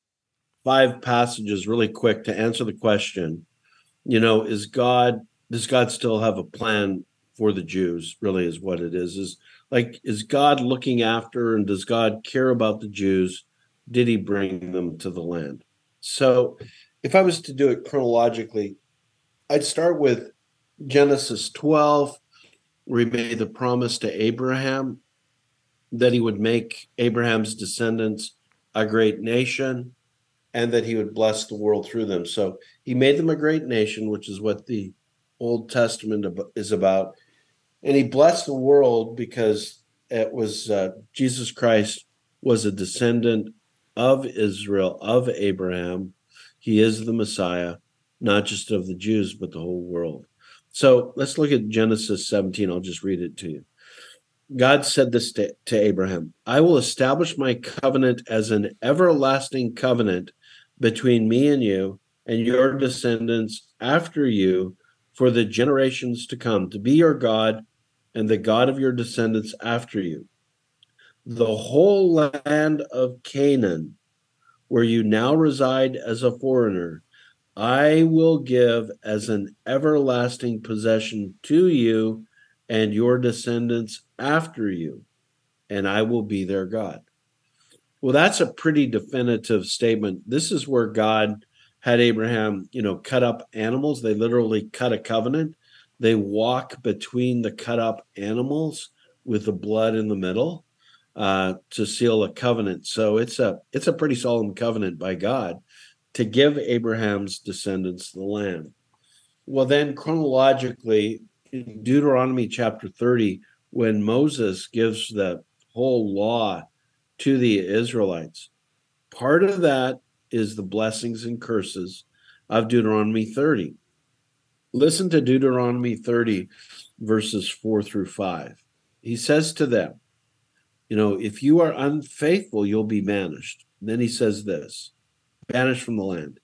five passages really quick to answer the question you know, is God does God still have a plan for the Jews? Really, is what it is. Is like is God looking after and does God care about the Jews? Did He bring them to the land? So, if I was to do it chronologically, I'd start with Genesis 12, where he made the promise to Abraham that he would make Abraham's descendants a great nation and that he would bless the world through them. So he made them a great nation, which is what the Old Testament is about. And he blessed the world because it was uh, Jesus Christ was a descendant of Israel, of Abraham. He is the Messiah, not just of the Jews, but the whole world. So let's look at Genesis 17. I'll just read it to you. God said this to, to Abraham I will establish my covenant as an everlasting covenant between me and you and your descendants after you for the generations to come, to be your God and the God of your descendants after you. The whole land of Canaan, where you now reside as a foreigner, I will give as an everlasting possession to you and your descendants after you, and I will be their God. Well, that's a pretty definitive statement. This is where God had Abraham, you know, cut up animals. They literally cut a covenant. They walk between the cut up animals with the blood in the middle uh, to seal a covenant. So it's a it's a pretty solemn covenant by God to give Abraham's descendants the land. Well, then chronologically, in Deuteronomy chapter 30, when Moses gives the whole law to the Israelites, part of that is the blessings and curses of Deuteronomy 30. Listen to Deuteronomy 30, verses 4 through 5. He says to them, You know, if you are unfaithful, you'll be banished. And then he says this banished from the land.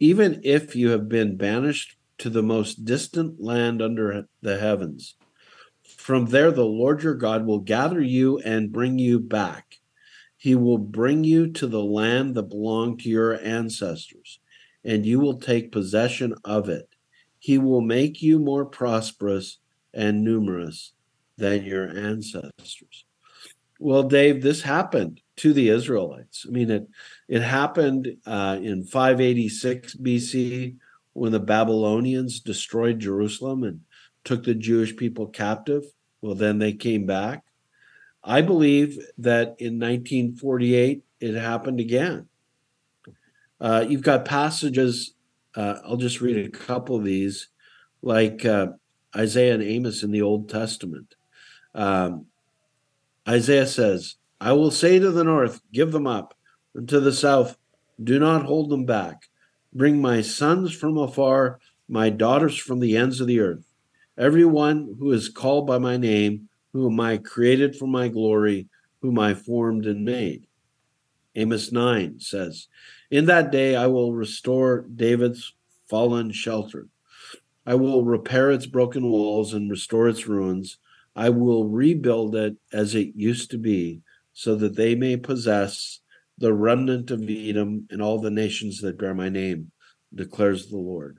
Even if you have been banished to the most distant land under the heavens, from there the Lord your God will gather you and bring you back. He will bring you to the land that belonged to your ancestors, and you will take possession of it. He will make you more prosperous and numerous than your ancestors. Well, Dave, this happened to the Israelites. I mean, it it happened uh, in 586 BC when the Babylonians destroyed Jerusalem and took the Jewish people captive. Well, then they came back. I believe that in 1948 it happened again. Uh, you've got passages. Uh, I'll just read a couple of these, like uh, Isaiah and Amos in the Old Testament. Um, Isaiah says, I will say to the north, Give them up, and to the south, Do not hold them back. Bring my sons from afar, my daughters from the ends of the earth. Everyone who is called by my name, whom I created for my glory, whom I formed and made. Amos 9 says, In that day I will restore David's fallen shelter. I will repair its broken walls and restore its ruins. I will rebuild it as it used to be, so that they may possess the remnant of Edom and all the nations that bear my name, declares the Lord.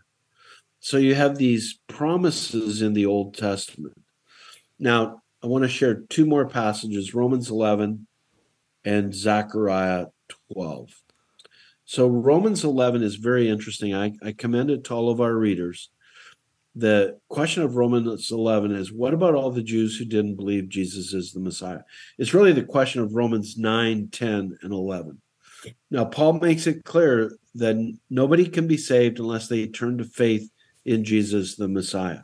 So you have these promises in the Old Testament. Now, I want to share two more passages Romans 11 and Zechariah 12. So, Romans 11 is very interesting. I, I commend it to all of our readers the question of Romans 11 is what about all the Jews who didn't believe Jesus is the Messiah? It's really the question of Romans 9, 10, and 11. Now, Paul makes it clear that nobody can be saved unless they turn to faith in Jesus the Messiah.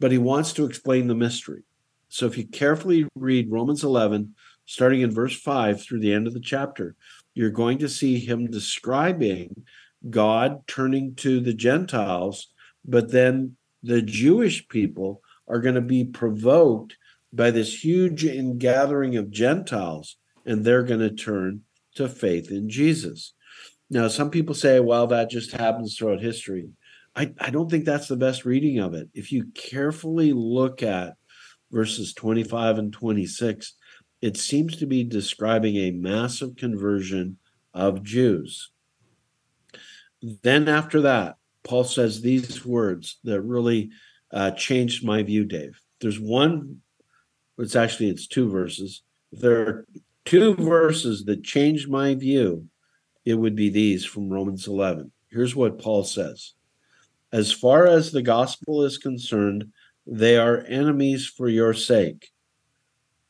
But he wants to explain the mystery. So if you carefully read Romans 11, starting in verse 5 through the end of the chapter, you're going to see him describing God turning to the Gentiles, but then the Jewish people are going to be provoked by this huge ingathering of Gentiles, and they're going to turn to faith in Jesus. Now, some people say, well, that just happens throughout history. I, I don't think that's the best reading of it. If you carefully look at verses 25 and 26, it seems to be describing a massive conversion of Jews. Then, after that, Paul says these words that really uh, changed my view, Dave. There's one, it's actually it's two verses. There are two verses that changed my view, it would be these from Romans 11. Here's what Paul says. As far as the gospel is concerned, they are enemies for your sake.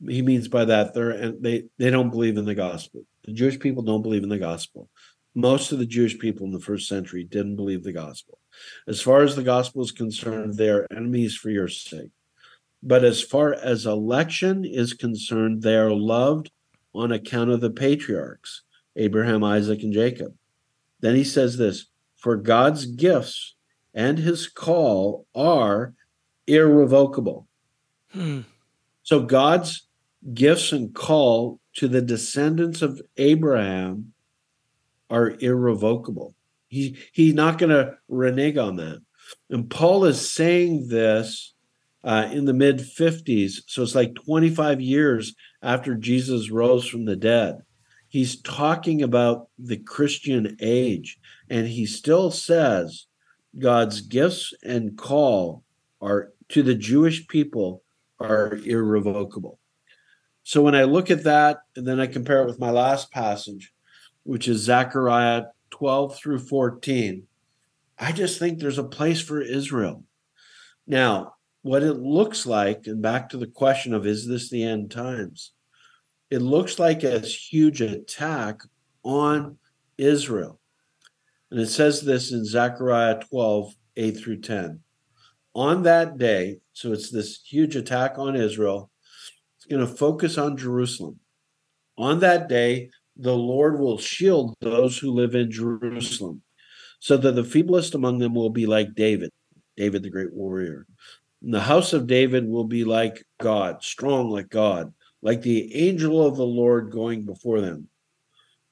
He means by that they're and they they don't believe in the gospel. The Jewish people don't believe in the gospel. Most of the Jewish people in the first century didn't believe the gospel. As far as the gospel is concerned, they are enemies for your sake. But as far as election is concerned, they are loved on account of the patriarchs, Abraham, Isaac, and Jacob. Then he says this For God's gifts and his call are irrevocable. Hmm. So God's gifts and call to the descendants of Abraham are irrevocable. He, he's not going to renege on that. And Paul is saying this uh, in the mid 50s. So it's like 25 years after Jesus rose from the dead. He's talking about the Christian age, and he still says God's gifts and call are to the Jewish people are irrevocable. So when I look at that, and then I compare it with my last passage, which is Zechariah 12 through 14, I just think there's a place for Israel. Now, what it looks like, and back to the question of is this the end times? It looks like a huge attack on Israel. And it says this in Zechariah 12, 8 through 10. On that day, so it's this huge attack on Israel, it's going to focus on Jerusalem. On that day, the Lord will shield those who live in Jerusalem, so that the feeblest among them will be like David, David the great warrior. And the house of David will be like God, strong like God, like the angel of the Lord going before them.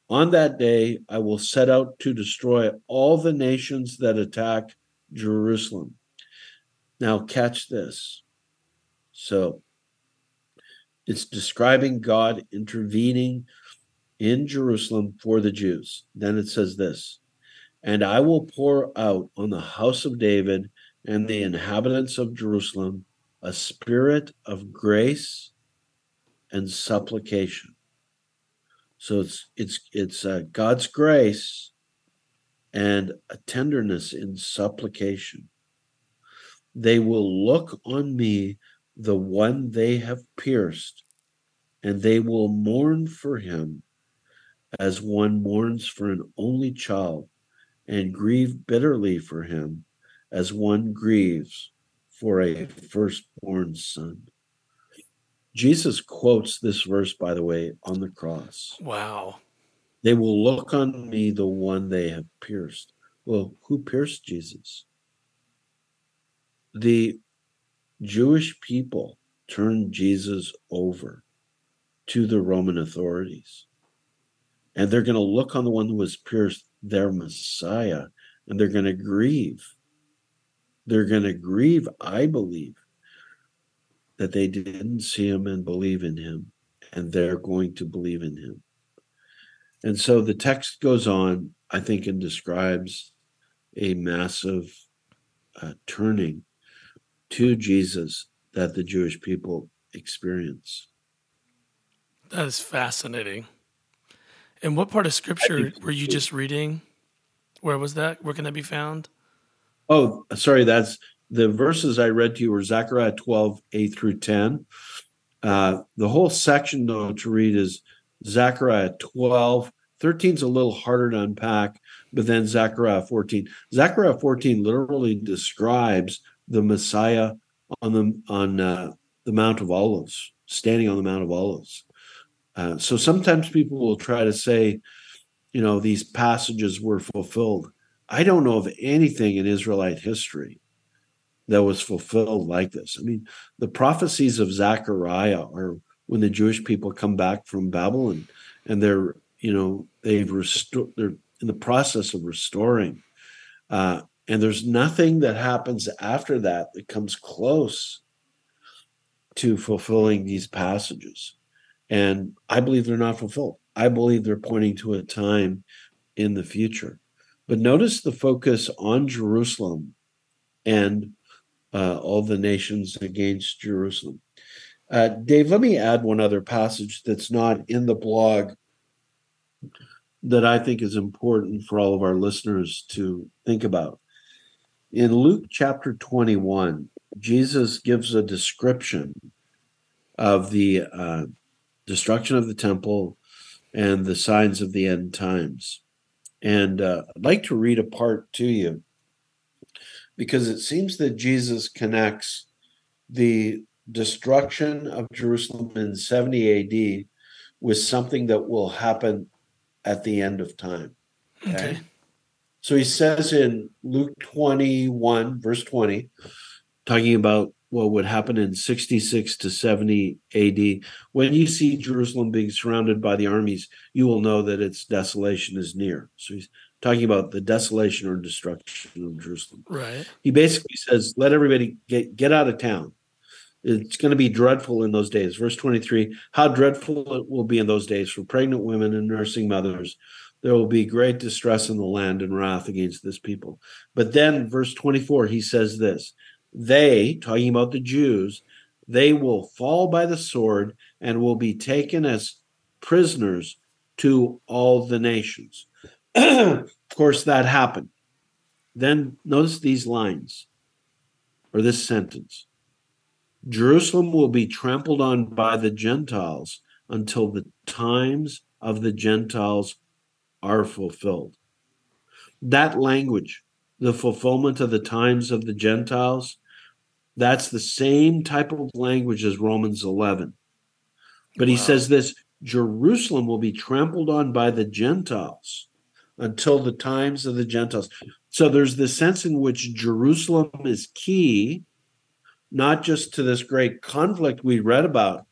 On that day, I will set out to destroy all the nations that attack Jerusalem. Now, catch this. So, it's describing God intervening in Jerusalem for the Jews. Then it says this And I will pour out on the house of David and the inhabitants of Jerusalem a spirit of grace and supplication. So it's it's it's uh, God's grace and a tenderness in supplication. They will look on me, the one they have pierced, and they will mourn for him as one mourns for an only child, and grieve bitterly for him as one grieves for a firstborn son. Jesus quotes this verse, by the way, on the cross. Wow. They will look on me, the one they have pierced. Well, who pierced Jesus? The Jewish people turned Jesus over to the Roman authorities. And they're going to look on the one who was pierced, their Messiah, and they're going to grieve. They're going to grieve, I believe, that they didn't see him and believe in him, and they're going to believe in him. And so the text goes on, I think, and describes a massive uh, turning to Jesus that the Jewish people experience. That is fascinating. And what part of scripture were you just reading? Where was that? Where can that be found? Oh, sorry. That's the verses I read to you were Zechariah 12, 8 through 10. Uh, the whole section, though, to read is Zechariah 12. 13 is a little harder to unpack, but then Zechariah 14. Zechariah 14 literally describes the Messiah on the on uh, the Mount of Olives, standing on the Mount of Olives. Uh, so sometimes people will try to say, you know, these passages were fulfilled. I don't know of anything in Israelite history that was fulfilled like this. I mean, the prophecies of Zechariah are when the Jewish people come back from Babylon and they're, you know, they've restored, they're in the process of restoring. Uh, and there's nothing that happens after that that comes close to fulfilling these passages. And I believe they're not fulfilled. I believe they're pointing to a time in the future. But notice the focus on Jerusalem and uh, all the nations against Jerusalem. Uh, Dave, let me add one other passage that's not in the blog that I think is important for all of our listeners to think about. In Luke chapter 21, Jesus gives a description of the uh, destruction of the temple and the signs of the end times. And uh, I'd like to read a part to you because it seems that Jesus connects the destruction of Jerusalem in 70 AD with something that will happen at the end of time. Okay. okay. So he says in Luke 21, verse 20, talking about what would happen in 66 to 70 AD. When you see Jerusalem being surrounded by the armies, you will know that its desolation is near. So he's talking about the desolation or destruction of Jerusalem. Right. He basically says, let everybody get, get out of town. It's going to be dreadful in those days. Verse 23 How dreadful it will be in those days for pregnant women and nursing mothers. There will be great distress in the land and wrath against this people. But then, verse 24, he says this they, talking about the Jews, they will fall by the sword and will be taken as prisoners to all the nations. of course, that happened. Then notice these lines or this sentence Jerusalem will be trampled on by the Gentiles until the times of the Gentiles are fulfilled. That language, the fulfillment of the times of the Gentiles, that's the same type of language as Romans 11. But wow. he says this Jerusalem will be trampled on by the Gentiles until the times of the Gentiles. So there's the sense in which Jerusalem is key, not just to this great conflict we read about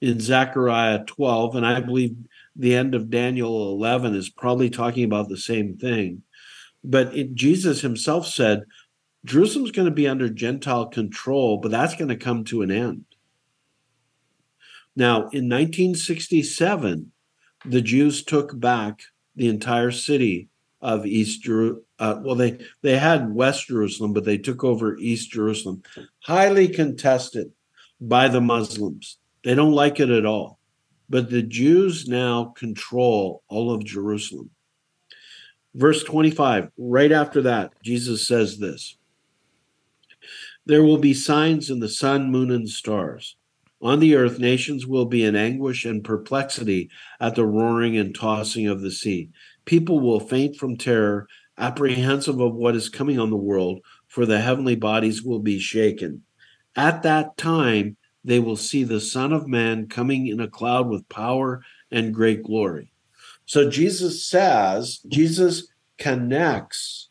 in Zechariah 12, and I believe the end of Daniel 11 is probably talking about the same thing. But it, Jesus himself said, Jerusalem's going to be under Gentile control, but that's going to come to an end. Now, in 1967, the Jews took back the entire city of East Jerusalem. Uh, well, they they had West Jerusalem, but they took over East Jerusalem, highly contested by the Muslims. They don't like it at all, but the Jews now control all of Jerusalem. Verse 25, right after that, Jesus says this there will be signs in the sun, moon, and stars. On the earth, nations will be in anguish and perplexity at the roaring and tossing of the sea. People will faint from terror, apprehensive of what is coming on the world, for the heavenly bodies will be shaken. At that time, they will see the Son of Man coming in a cloud with power and great glory. So Jesus says, Jesus connects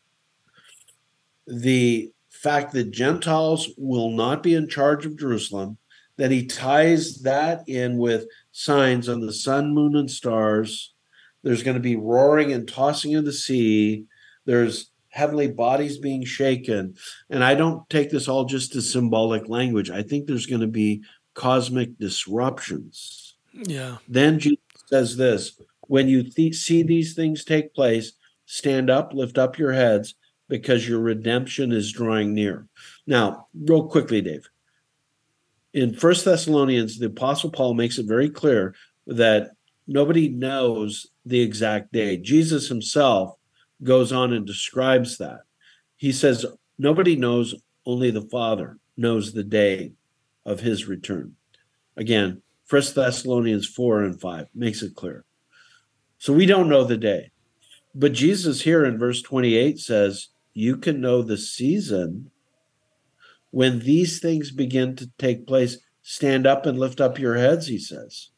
the fact that Gentiles will not be in charge of Jerusalem, that he ties that in with signs on the sun, moon, and stars. There's going to be roaring and tossing of the sea. There's heavenly bodies being shaken. And I don't take this all just as symbolic language. I think there's going to be cosmic disruptions. Yeah. Then Jesus says this when you th- see these things take place, stand up, lift up your heads because your redemption is drawing near. Now, real quickly, Dave. In First Thessalonians, the Apostle Paul makes it very clear that nobody knows the exact day. Jesus himself goes on and describes that. He says, Nobody knows, only the Father knows the day of his return. Again, First Thessalonians 4 and 5 makes it clear. So we don't know the day. But Jesus here in verse 28 says, you can know the season when these things begin to take place. Stand up and lift up your heads, he says.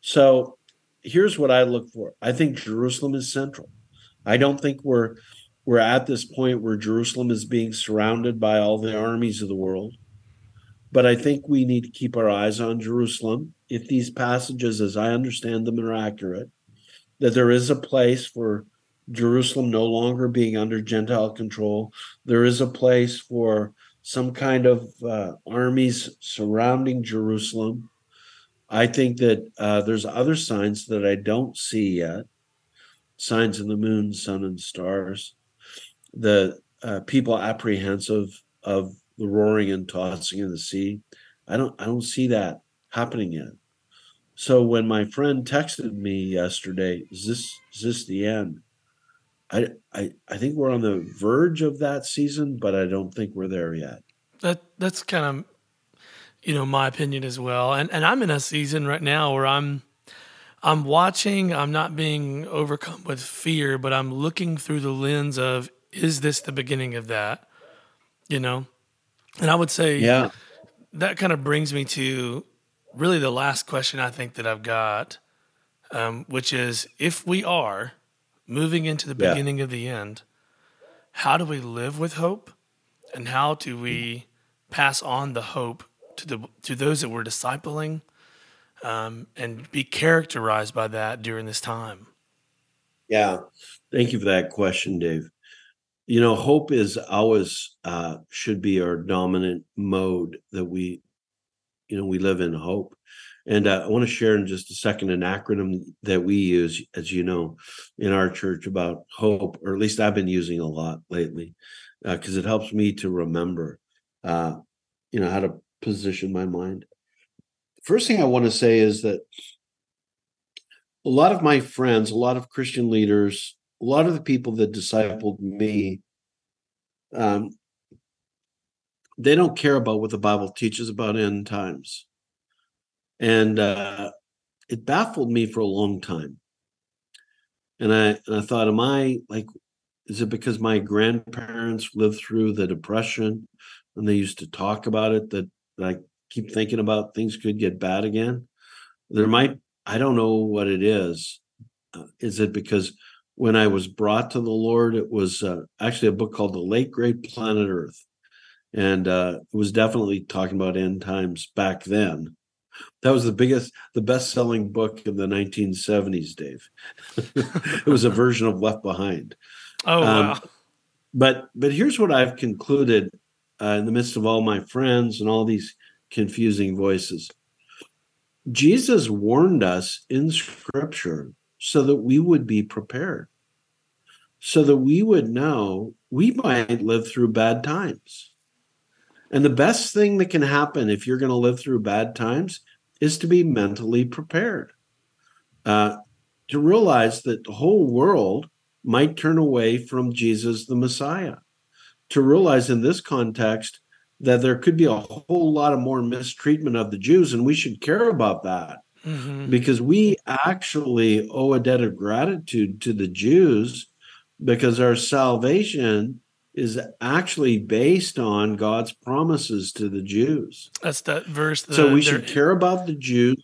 So here's what I look for. I think Jerusalem is central. I don't think we're we're at this point where Jerusalem is being surrounded by all the armies of the world. But I think we need to keep our eyes on Jerusalem. If these passages, as I understand them, are accurate, that there is a place for Jerusalem no longer being under Gentile control. There is a place for some kind of uh, armies surrounding Jerusalem. I think that uh, there's other signs that I don't see yet signs in the moon, sun, and stars. The uh, people apprehensive of the roaring and tossing of the sea. I don't I don't see that happening yet. So when my friend texted me yesterday, is this is this the end? I, I I think we're on the verge of that season, but I don't think we're there yet. That that's kind of you know my opinion as well. And and I'm in a season right now where I'm I'm watching, I'm not being overcome with fear, but I'm looking through the lens of is this the beginning of that? You know? And I would say yeah. that kind of brings me to really the last question I think that I've got, um, which is if we are moving into the yeah. beginning of the end, how do we live with hope? And how do we pass on the hope to the to those that we're discipling um, and be characterized by that during this time? Yeah, thank you for that question, Dave. You know, hope is always uh, should be our dominant mode that we, you know, we live in hope. And uh, I want to share in just a second an acronym that we use, as you know, in our church about hope, or at least I've been using a lot lately, because uh, it helps me to remember, uh, you know, how to position my mind. First thing I want to say is that a lot of my friends, a lot of Christian leaders, a lot of the people that discipled me, um, they don't care about what the Bible teaches about end times. And uh, it baffled me for a long time. And I and I thought, am I like, is it because my grandparents lived through the depression and they used to talk about it that, I keep thinking about things could get bad again? There might, I don't know what it is. Uh, is it because when I was brought to the Lord, it was uh, actually a book called The Late Great Planet Earth. And uh, it was definitely talking about end times back then. That was the biggest, the best selling book in the 1970s, Dave. it was a version of Left Behind. Oh, um, wow. But, but here's what I've concluded uh, in the midst of all my friends and all these confusing voices. Jesus warned us in scripture so that we would be prepared, so that we would know we might live through bad times. And the best thing that can happen if you're going to live through bad times is to be mentally prepared, uh, to realize that the whole world might turn away from Jesus the Messiah, to realize in this context that there could be a whole lot of more mistreatment of the Jews, and we should care about that mm-hmm. because we actually owe a debt of gratitude to the Jews because our salvation is actually based on God's promises to the Jews. That's that verse. The, so we should care about the Jews.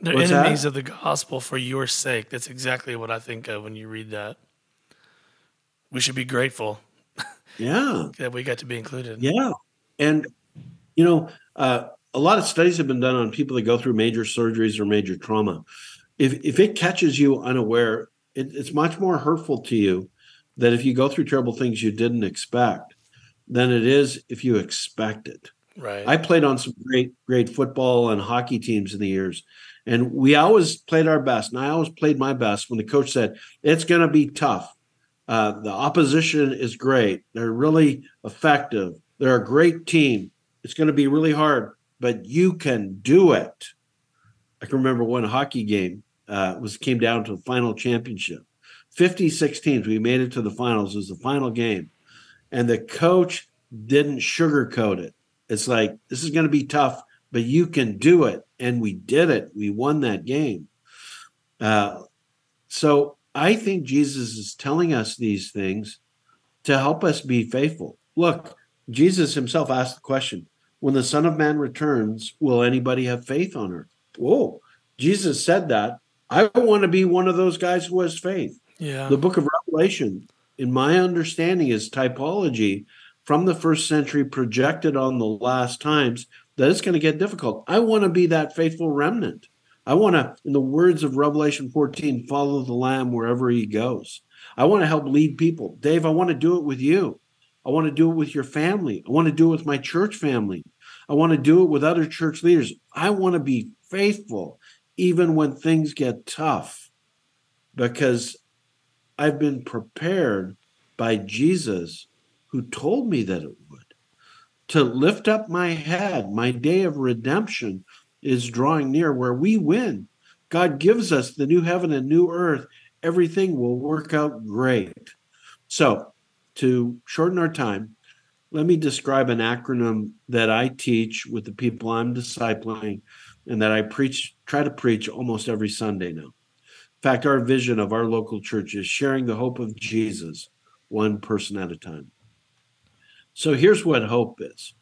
They're What's enemies that? of the gospel for your sake. That's exactly what I think of when you read that. We should be grateful yeah. that we got to be included. Yeah. And, you know, uh, a lot of studies have been done on people that go through major surgeries or major trauma. If, if it catches you unaware, it, it's much more hurtful to you that if you go through terrible things you didn't expect than it is if you expect it. Right. I played on some great, great football and hockey teams in the years. And we always played our best. And I always played my best when the coach said, it's going to be tough. Uh, the opposition is great. They're really effective. They're a great team. It's going to be really hard, but you can do it. I can remember one hockey game uh, was came down to the final championship. 56 teams. We made it to the finals. It was the final game. And the coach didn't sugarcoat it. It's like, this is going to be tough, but you can do it. And we did it. We won that game. Uh, so I think Jesus is telling us these things to help us be faithful. Look, Jesus himself asked the question when the Son of Man returns, will anybody have faith on earth? Whoa, Jesus said that. I want to be one of those guys who has faith. Yeah. The book of Revelation, in my understanding, is typology from the first century projected on the last times that it's going to get difficult. I want to be that faithful remnant. I want to, in the words of Revelation 14, follow the Lamb wherever he goes. I want to help lead people. Dave, I want to do it with you. I want to do it with your family. I want to do it with my church family. I want to do it with other church leaders. I want to be faithful even when things get tough because I've been prepared by Jesus who told me that it would. To lift up my head, my day of redemption is drawing near where we win. God gives us the new heaven and new earth, everything will work out great. So, to shorten our time, let me describe an acronym that I teach with the people I'm discipling and that I preach, try to preach almost every Sunday now. In fact, our vision of our local church is sharing the hope of Jesus one person at a time. So here's what hope is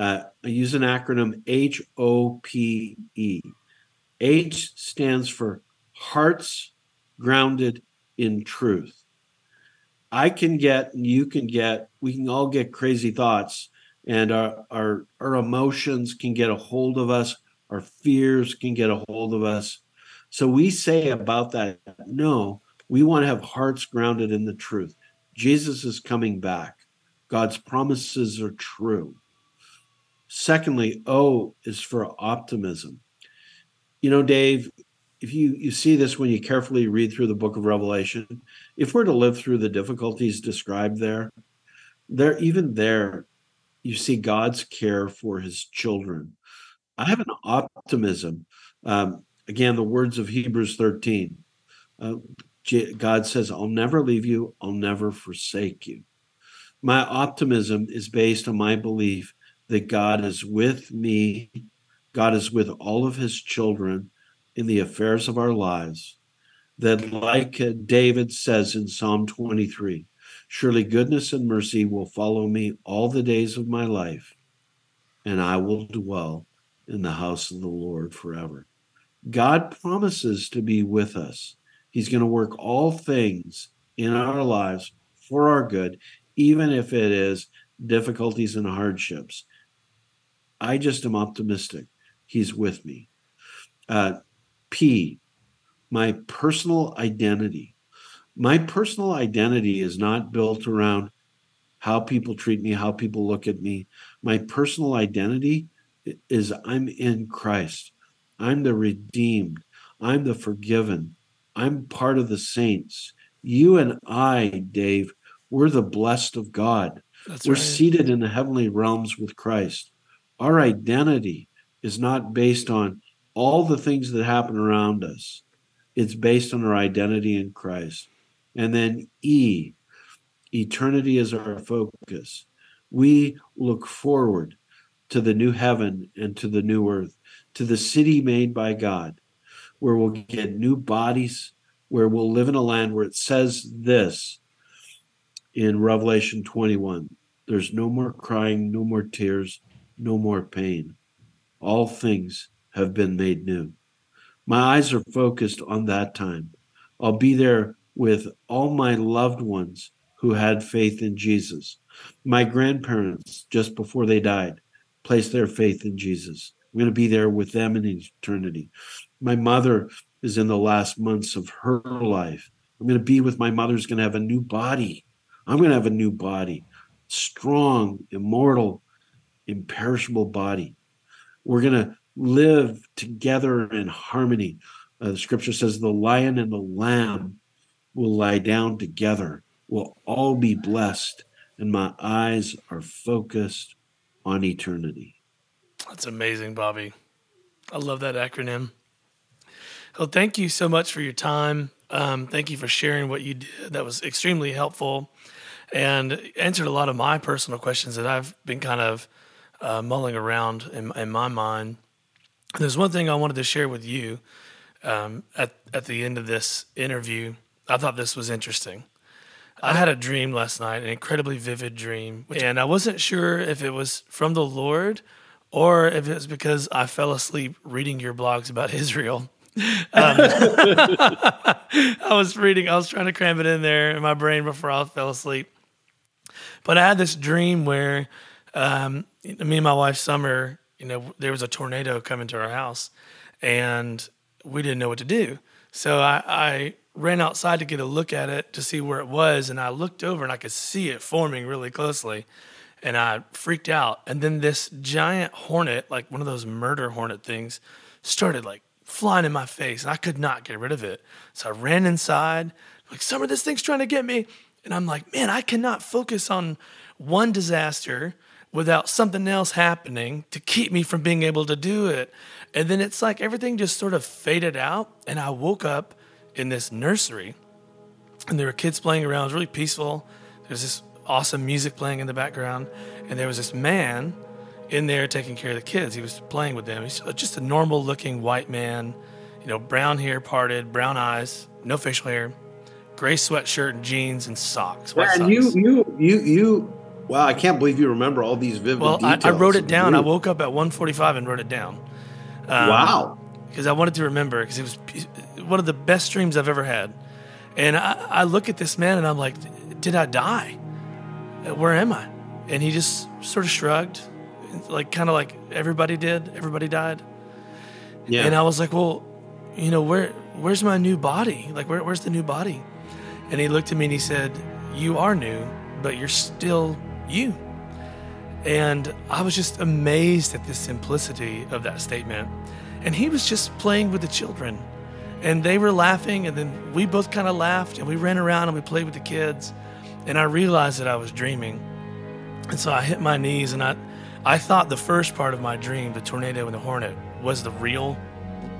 uh, I use an acronym H O P E. H stands for hearts grounded in truth. I can get, and you can get, we can all get crazy thoughts, and our, our, our emotions can get a hold of us, our fears can get a hold of us. So we say about that, no, we want to have hearts grounded in the truth. Jesus is coming back. God's promises are true. Secondly, O is for optimism. You know, Dave, if you, you see this when you carefully read through the book of Revelation, if we're to live through the difficulties described there, there even there, you see God's care for his children. I have an optimism. Um, again, the words of Hebrews 13. Uh, God says, I'll never leave you, I'll never forsake you. My optimism is based on my belief that God is with me, God is with all of his children in the affairs of our lives. That, like David says in Psalm 23, surely goodness and mercy will follow me all the days of my life, and I will dwell in the house of the Lord forever. God promises to be with us. He's going to work all things in our lives for our good, even if it is difficulties and hardships. I just am optimistic. He's with me. Uh, P, my personal identity. My personal identity is not built around how people treat me, how people look at me. My personal identity is I'm in Christ. I'm the redeemed. I'm the forgiven. I'm part of the saints. You and I, Dave, we're the blessed of God. That's we're right. seated in the heavenly realms with Christ. Our identity is not based on all the things that happen around us. It's based on our identity in Christ. And then E, eternity is our focus. We look forward to the new heaven and to the new earth, to the city made by God, where we'll get new bodies, where we'll live in a land where it says this in Revelation 21 there's no more crying, no more tears, no more pain. All things have been made new. My eyes are focused on that time. I'll be there with all my loved ones who had faith in Jesus. My grandparents, just before they died, placed their faith in Jesus. I'm going to be there with them in eternity. My mother is in the last months of her life. I'm going to be with my mother's going to have a new body. I'm going to have a new body, strong, immortal, imperishable body. We're going to live together in harmony. Uh, the scripture says the lion and the lamb will lie down together. We'll all be blessed, and my eyes are focused on eternity. That's amazing, Bobby. I love that acronym. Well, thank you so much for your time. Um, thank you for sharing what you did. That was extremely helpful and answered a lot of my personal questions that I've been kind of uh, mulling around in, in, my mind. There's one thing I wanted to share with you um, at at the end of this interview. I thought this was interesting. I had a dream last night, an incredibly vivid dream, and I wasn't sure if it was from the Lord or if it's because I fell asleep reading your blogs about Israel. Um, I was reading, I was trying to cram it in there in my brain before I fell asleep. But I had this dream where um, me and my wife Summer, you know, there was a tornado coming to our house, and we didn't know what to do. So I, I ran outside to get a look at it to see where it was, and I looked over and I could see it forming really closely, and I freaked out. And then this giant hornet, like one of those murder hornet things, started like flying in my face, and I could not get rid of it. So I ran inside, like, Summer, this thing's trying to get me. And I'm like, man, I cannot focus on one disaster without something else happening to keep me from being able to do it. And then it's like everything just sort of faded out. And I woke up in this nursery and there were kids playing around. It was really peaceful. There was this awesome music playing in the background. And there was this man in there taking care of the kids. He was playing with them. He's just a normal looking white man, you know, brown hair parted, brown eyes, no facial hair, gray sweatshirt and jeans and socks. And you, you, you, you. Wow, I can't believe you remember all these vivid well, details. I, I wrote it down. I woke up at 1:45 and wrote it down. Um, wow. Because I wanted to remember because it was one of the best dreams I've ever had. And I, I look at this man and I'm like, did I die? Where am I? And he just sort of shrugged, like kind of like everybody did. Everybody died. Yeah. And I was like, well, you know, where where's my new body? Like, where, where's the new body? And he looked at me and he said, you are new, but you're still you. And I was just amazed at the simplicity of that statement. And he was just playing with the children. And they were laughing, and then we both kind of laughed, and we ran around and we played with the kids. And I realized that I was dreaming. And so I hit my knees, and I, I thought the first part of my dream, the tornado and the hornet, was the real,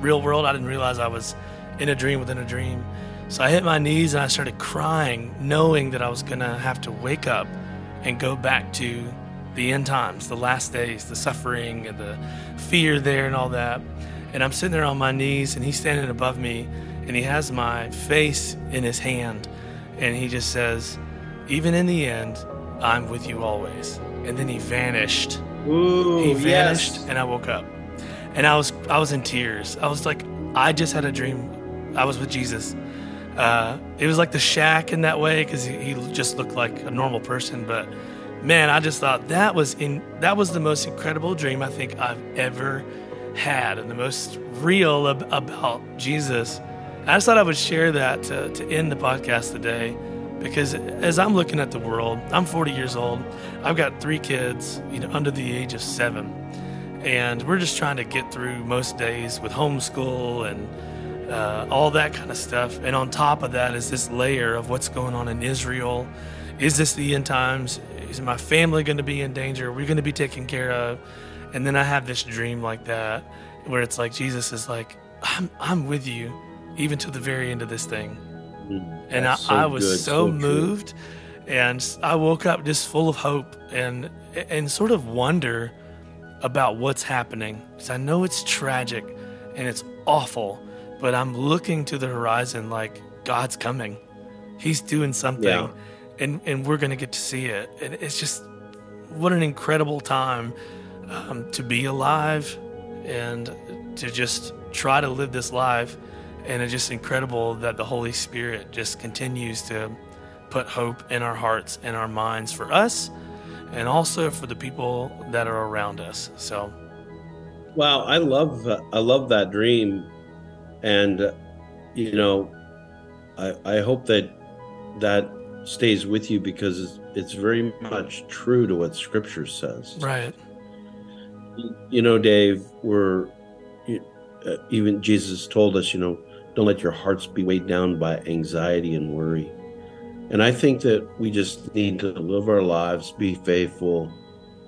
real world. I didn't realize I was in a dream within a dream. So I hit my knees and I started crying, knowing that I was going to have to wake up and go back to the end times, the last days, the suffering and the fear there and all that. And I'm sitting there on my knees, and he's standing above me, and he has my face in his hand, and he just says, Even in the end, I'm with you always. And then he vanished. Ooh, he vanished, yes. and I woke up. And I was I was in tears. I was like, I just had a dream. I was with Jesus. Uh, it was like the shack in that way because he, he just looked like a normal person, but man, I just thought that was in that was the most incredible dream I think I've ever had and the most real ab- about Jesus. I just thought I would share that to, to end the podcast today because as I'm looking at the world, I'm 40 years old. I've got three kids, you know, under the age of seven, and we're just trying to get through most days with homeschool and uh, all that kind of stuff. And on top of that is this layer of what's going on in Israel. Is this the end times? Is my family going to be in danger? Are we going to be taken care of? And then I have this dream like that where it's like Jesus is like, I'm, I'm with you even to the very end of this thing. Mm, and I, so I, was good, so, so moved. And I woke up just full of hope and and sort of wonder about what's happening. Because I know it's tragic and it's awful, but I'm looking to the horizon like God's coming. He's doing something. Yeah. And, and we're going to get to see it. And it's just what an incredible time um, to be alive and to just try to live this life. And it's just incredible that the Holy Spirit just continues to put hope in our hearts and our minds for us and also for the people that are around us. So, wow, I love I love that dream, and you know, I I hope that that stays with you because it's, it's very much true to what Scripture says. Right you know, Dave, we're uh, even Jesus told us, you know, don't let your hearts be weighed down by anxiety and worry. And I think that we just need to live our lives, be faithful,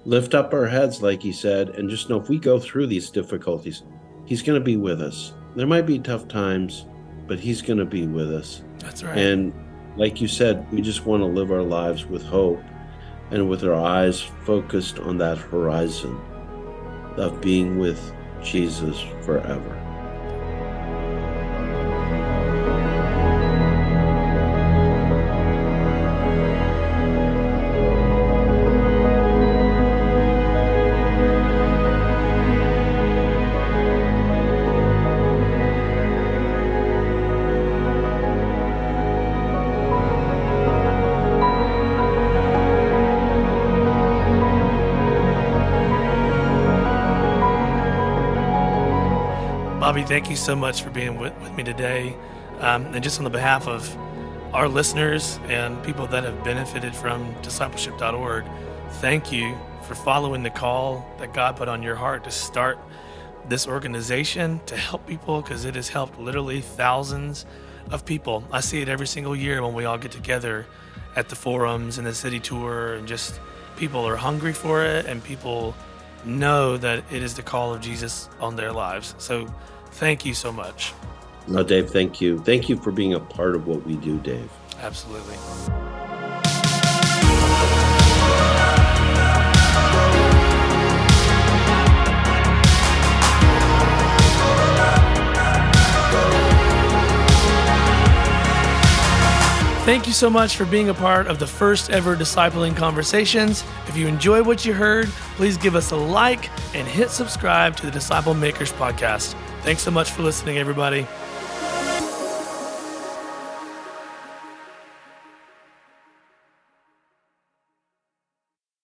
lift up our heads, like he said, and just know if we go through these difficulties, he's going to be with us. There might be tough times, but he's going to be with us. That's right. And like you said, we just want to live our lives with hope and with our eyes focused on that horizon of being with Jesus forever. Thank you so much for being with, with me today. Um, and just on the behalf of our listeners and people that have benefited from discipleship.org, thank you for following the call that God put on your heart to start this organization to help people because it has helped literally thousands of people. I see it every single year when we all get together at the forums and the city tour and just people are hungry for it and people know that it is the call of Jesus on their lives. So thank you so much. No, Dave, thank you. Thank you for being a part of what we do, Dave. Absolutely. Thank you so much for being a part of the first ever Discipling Conversations. If you enjoy what you heard, please give us a like and hit subscribe to the Disciple Makers podcast. Thanks so much for listening, everybody.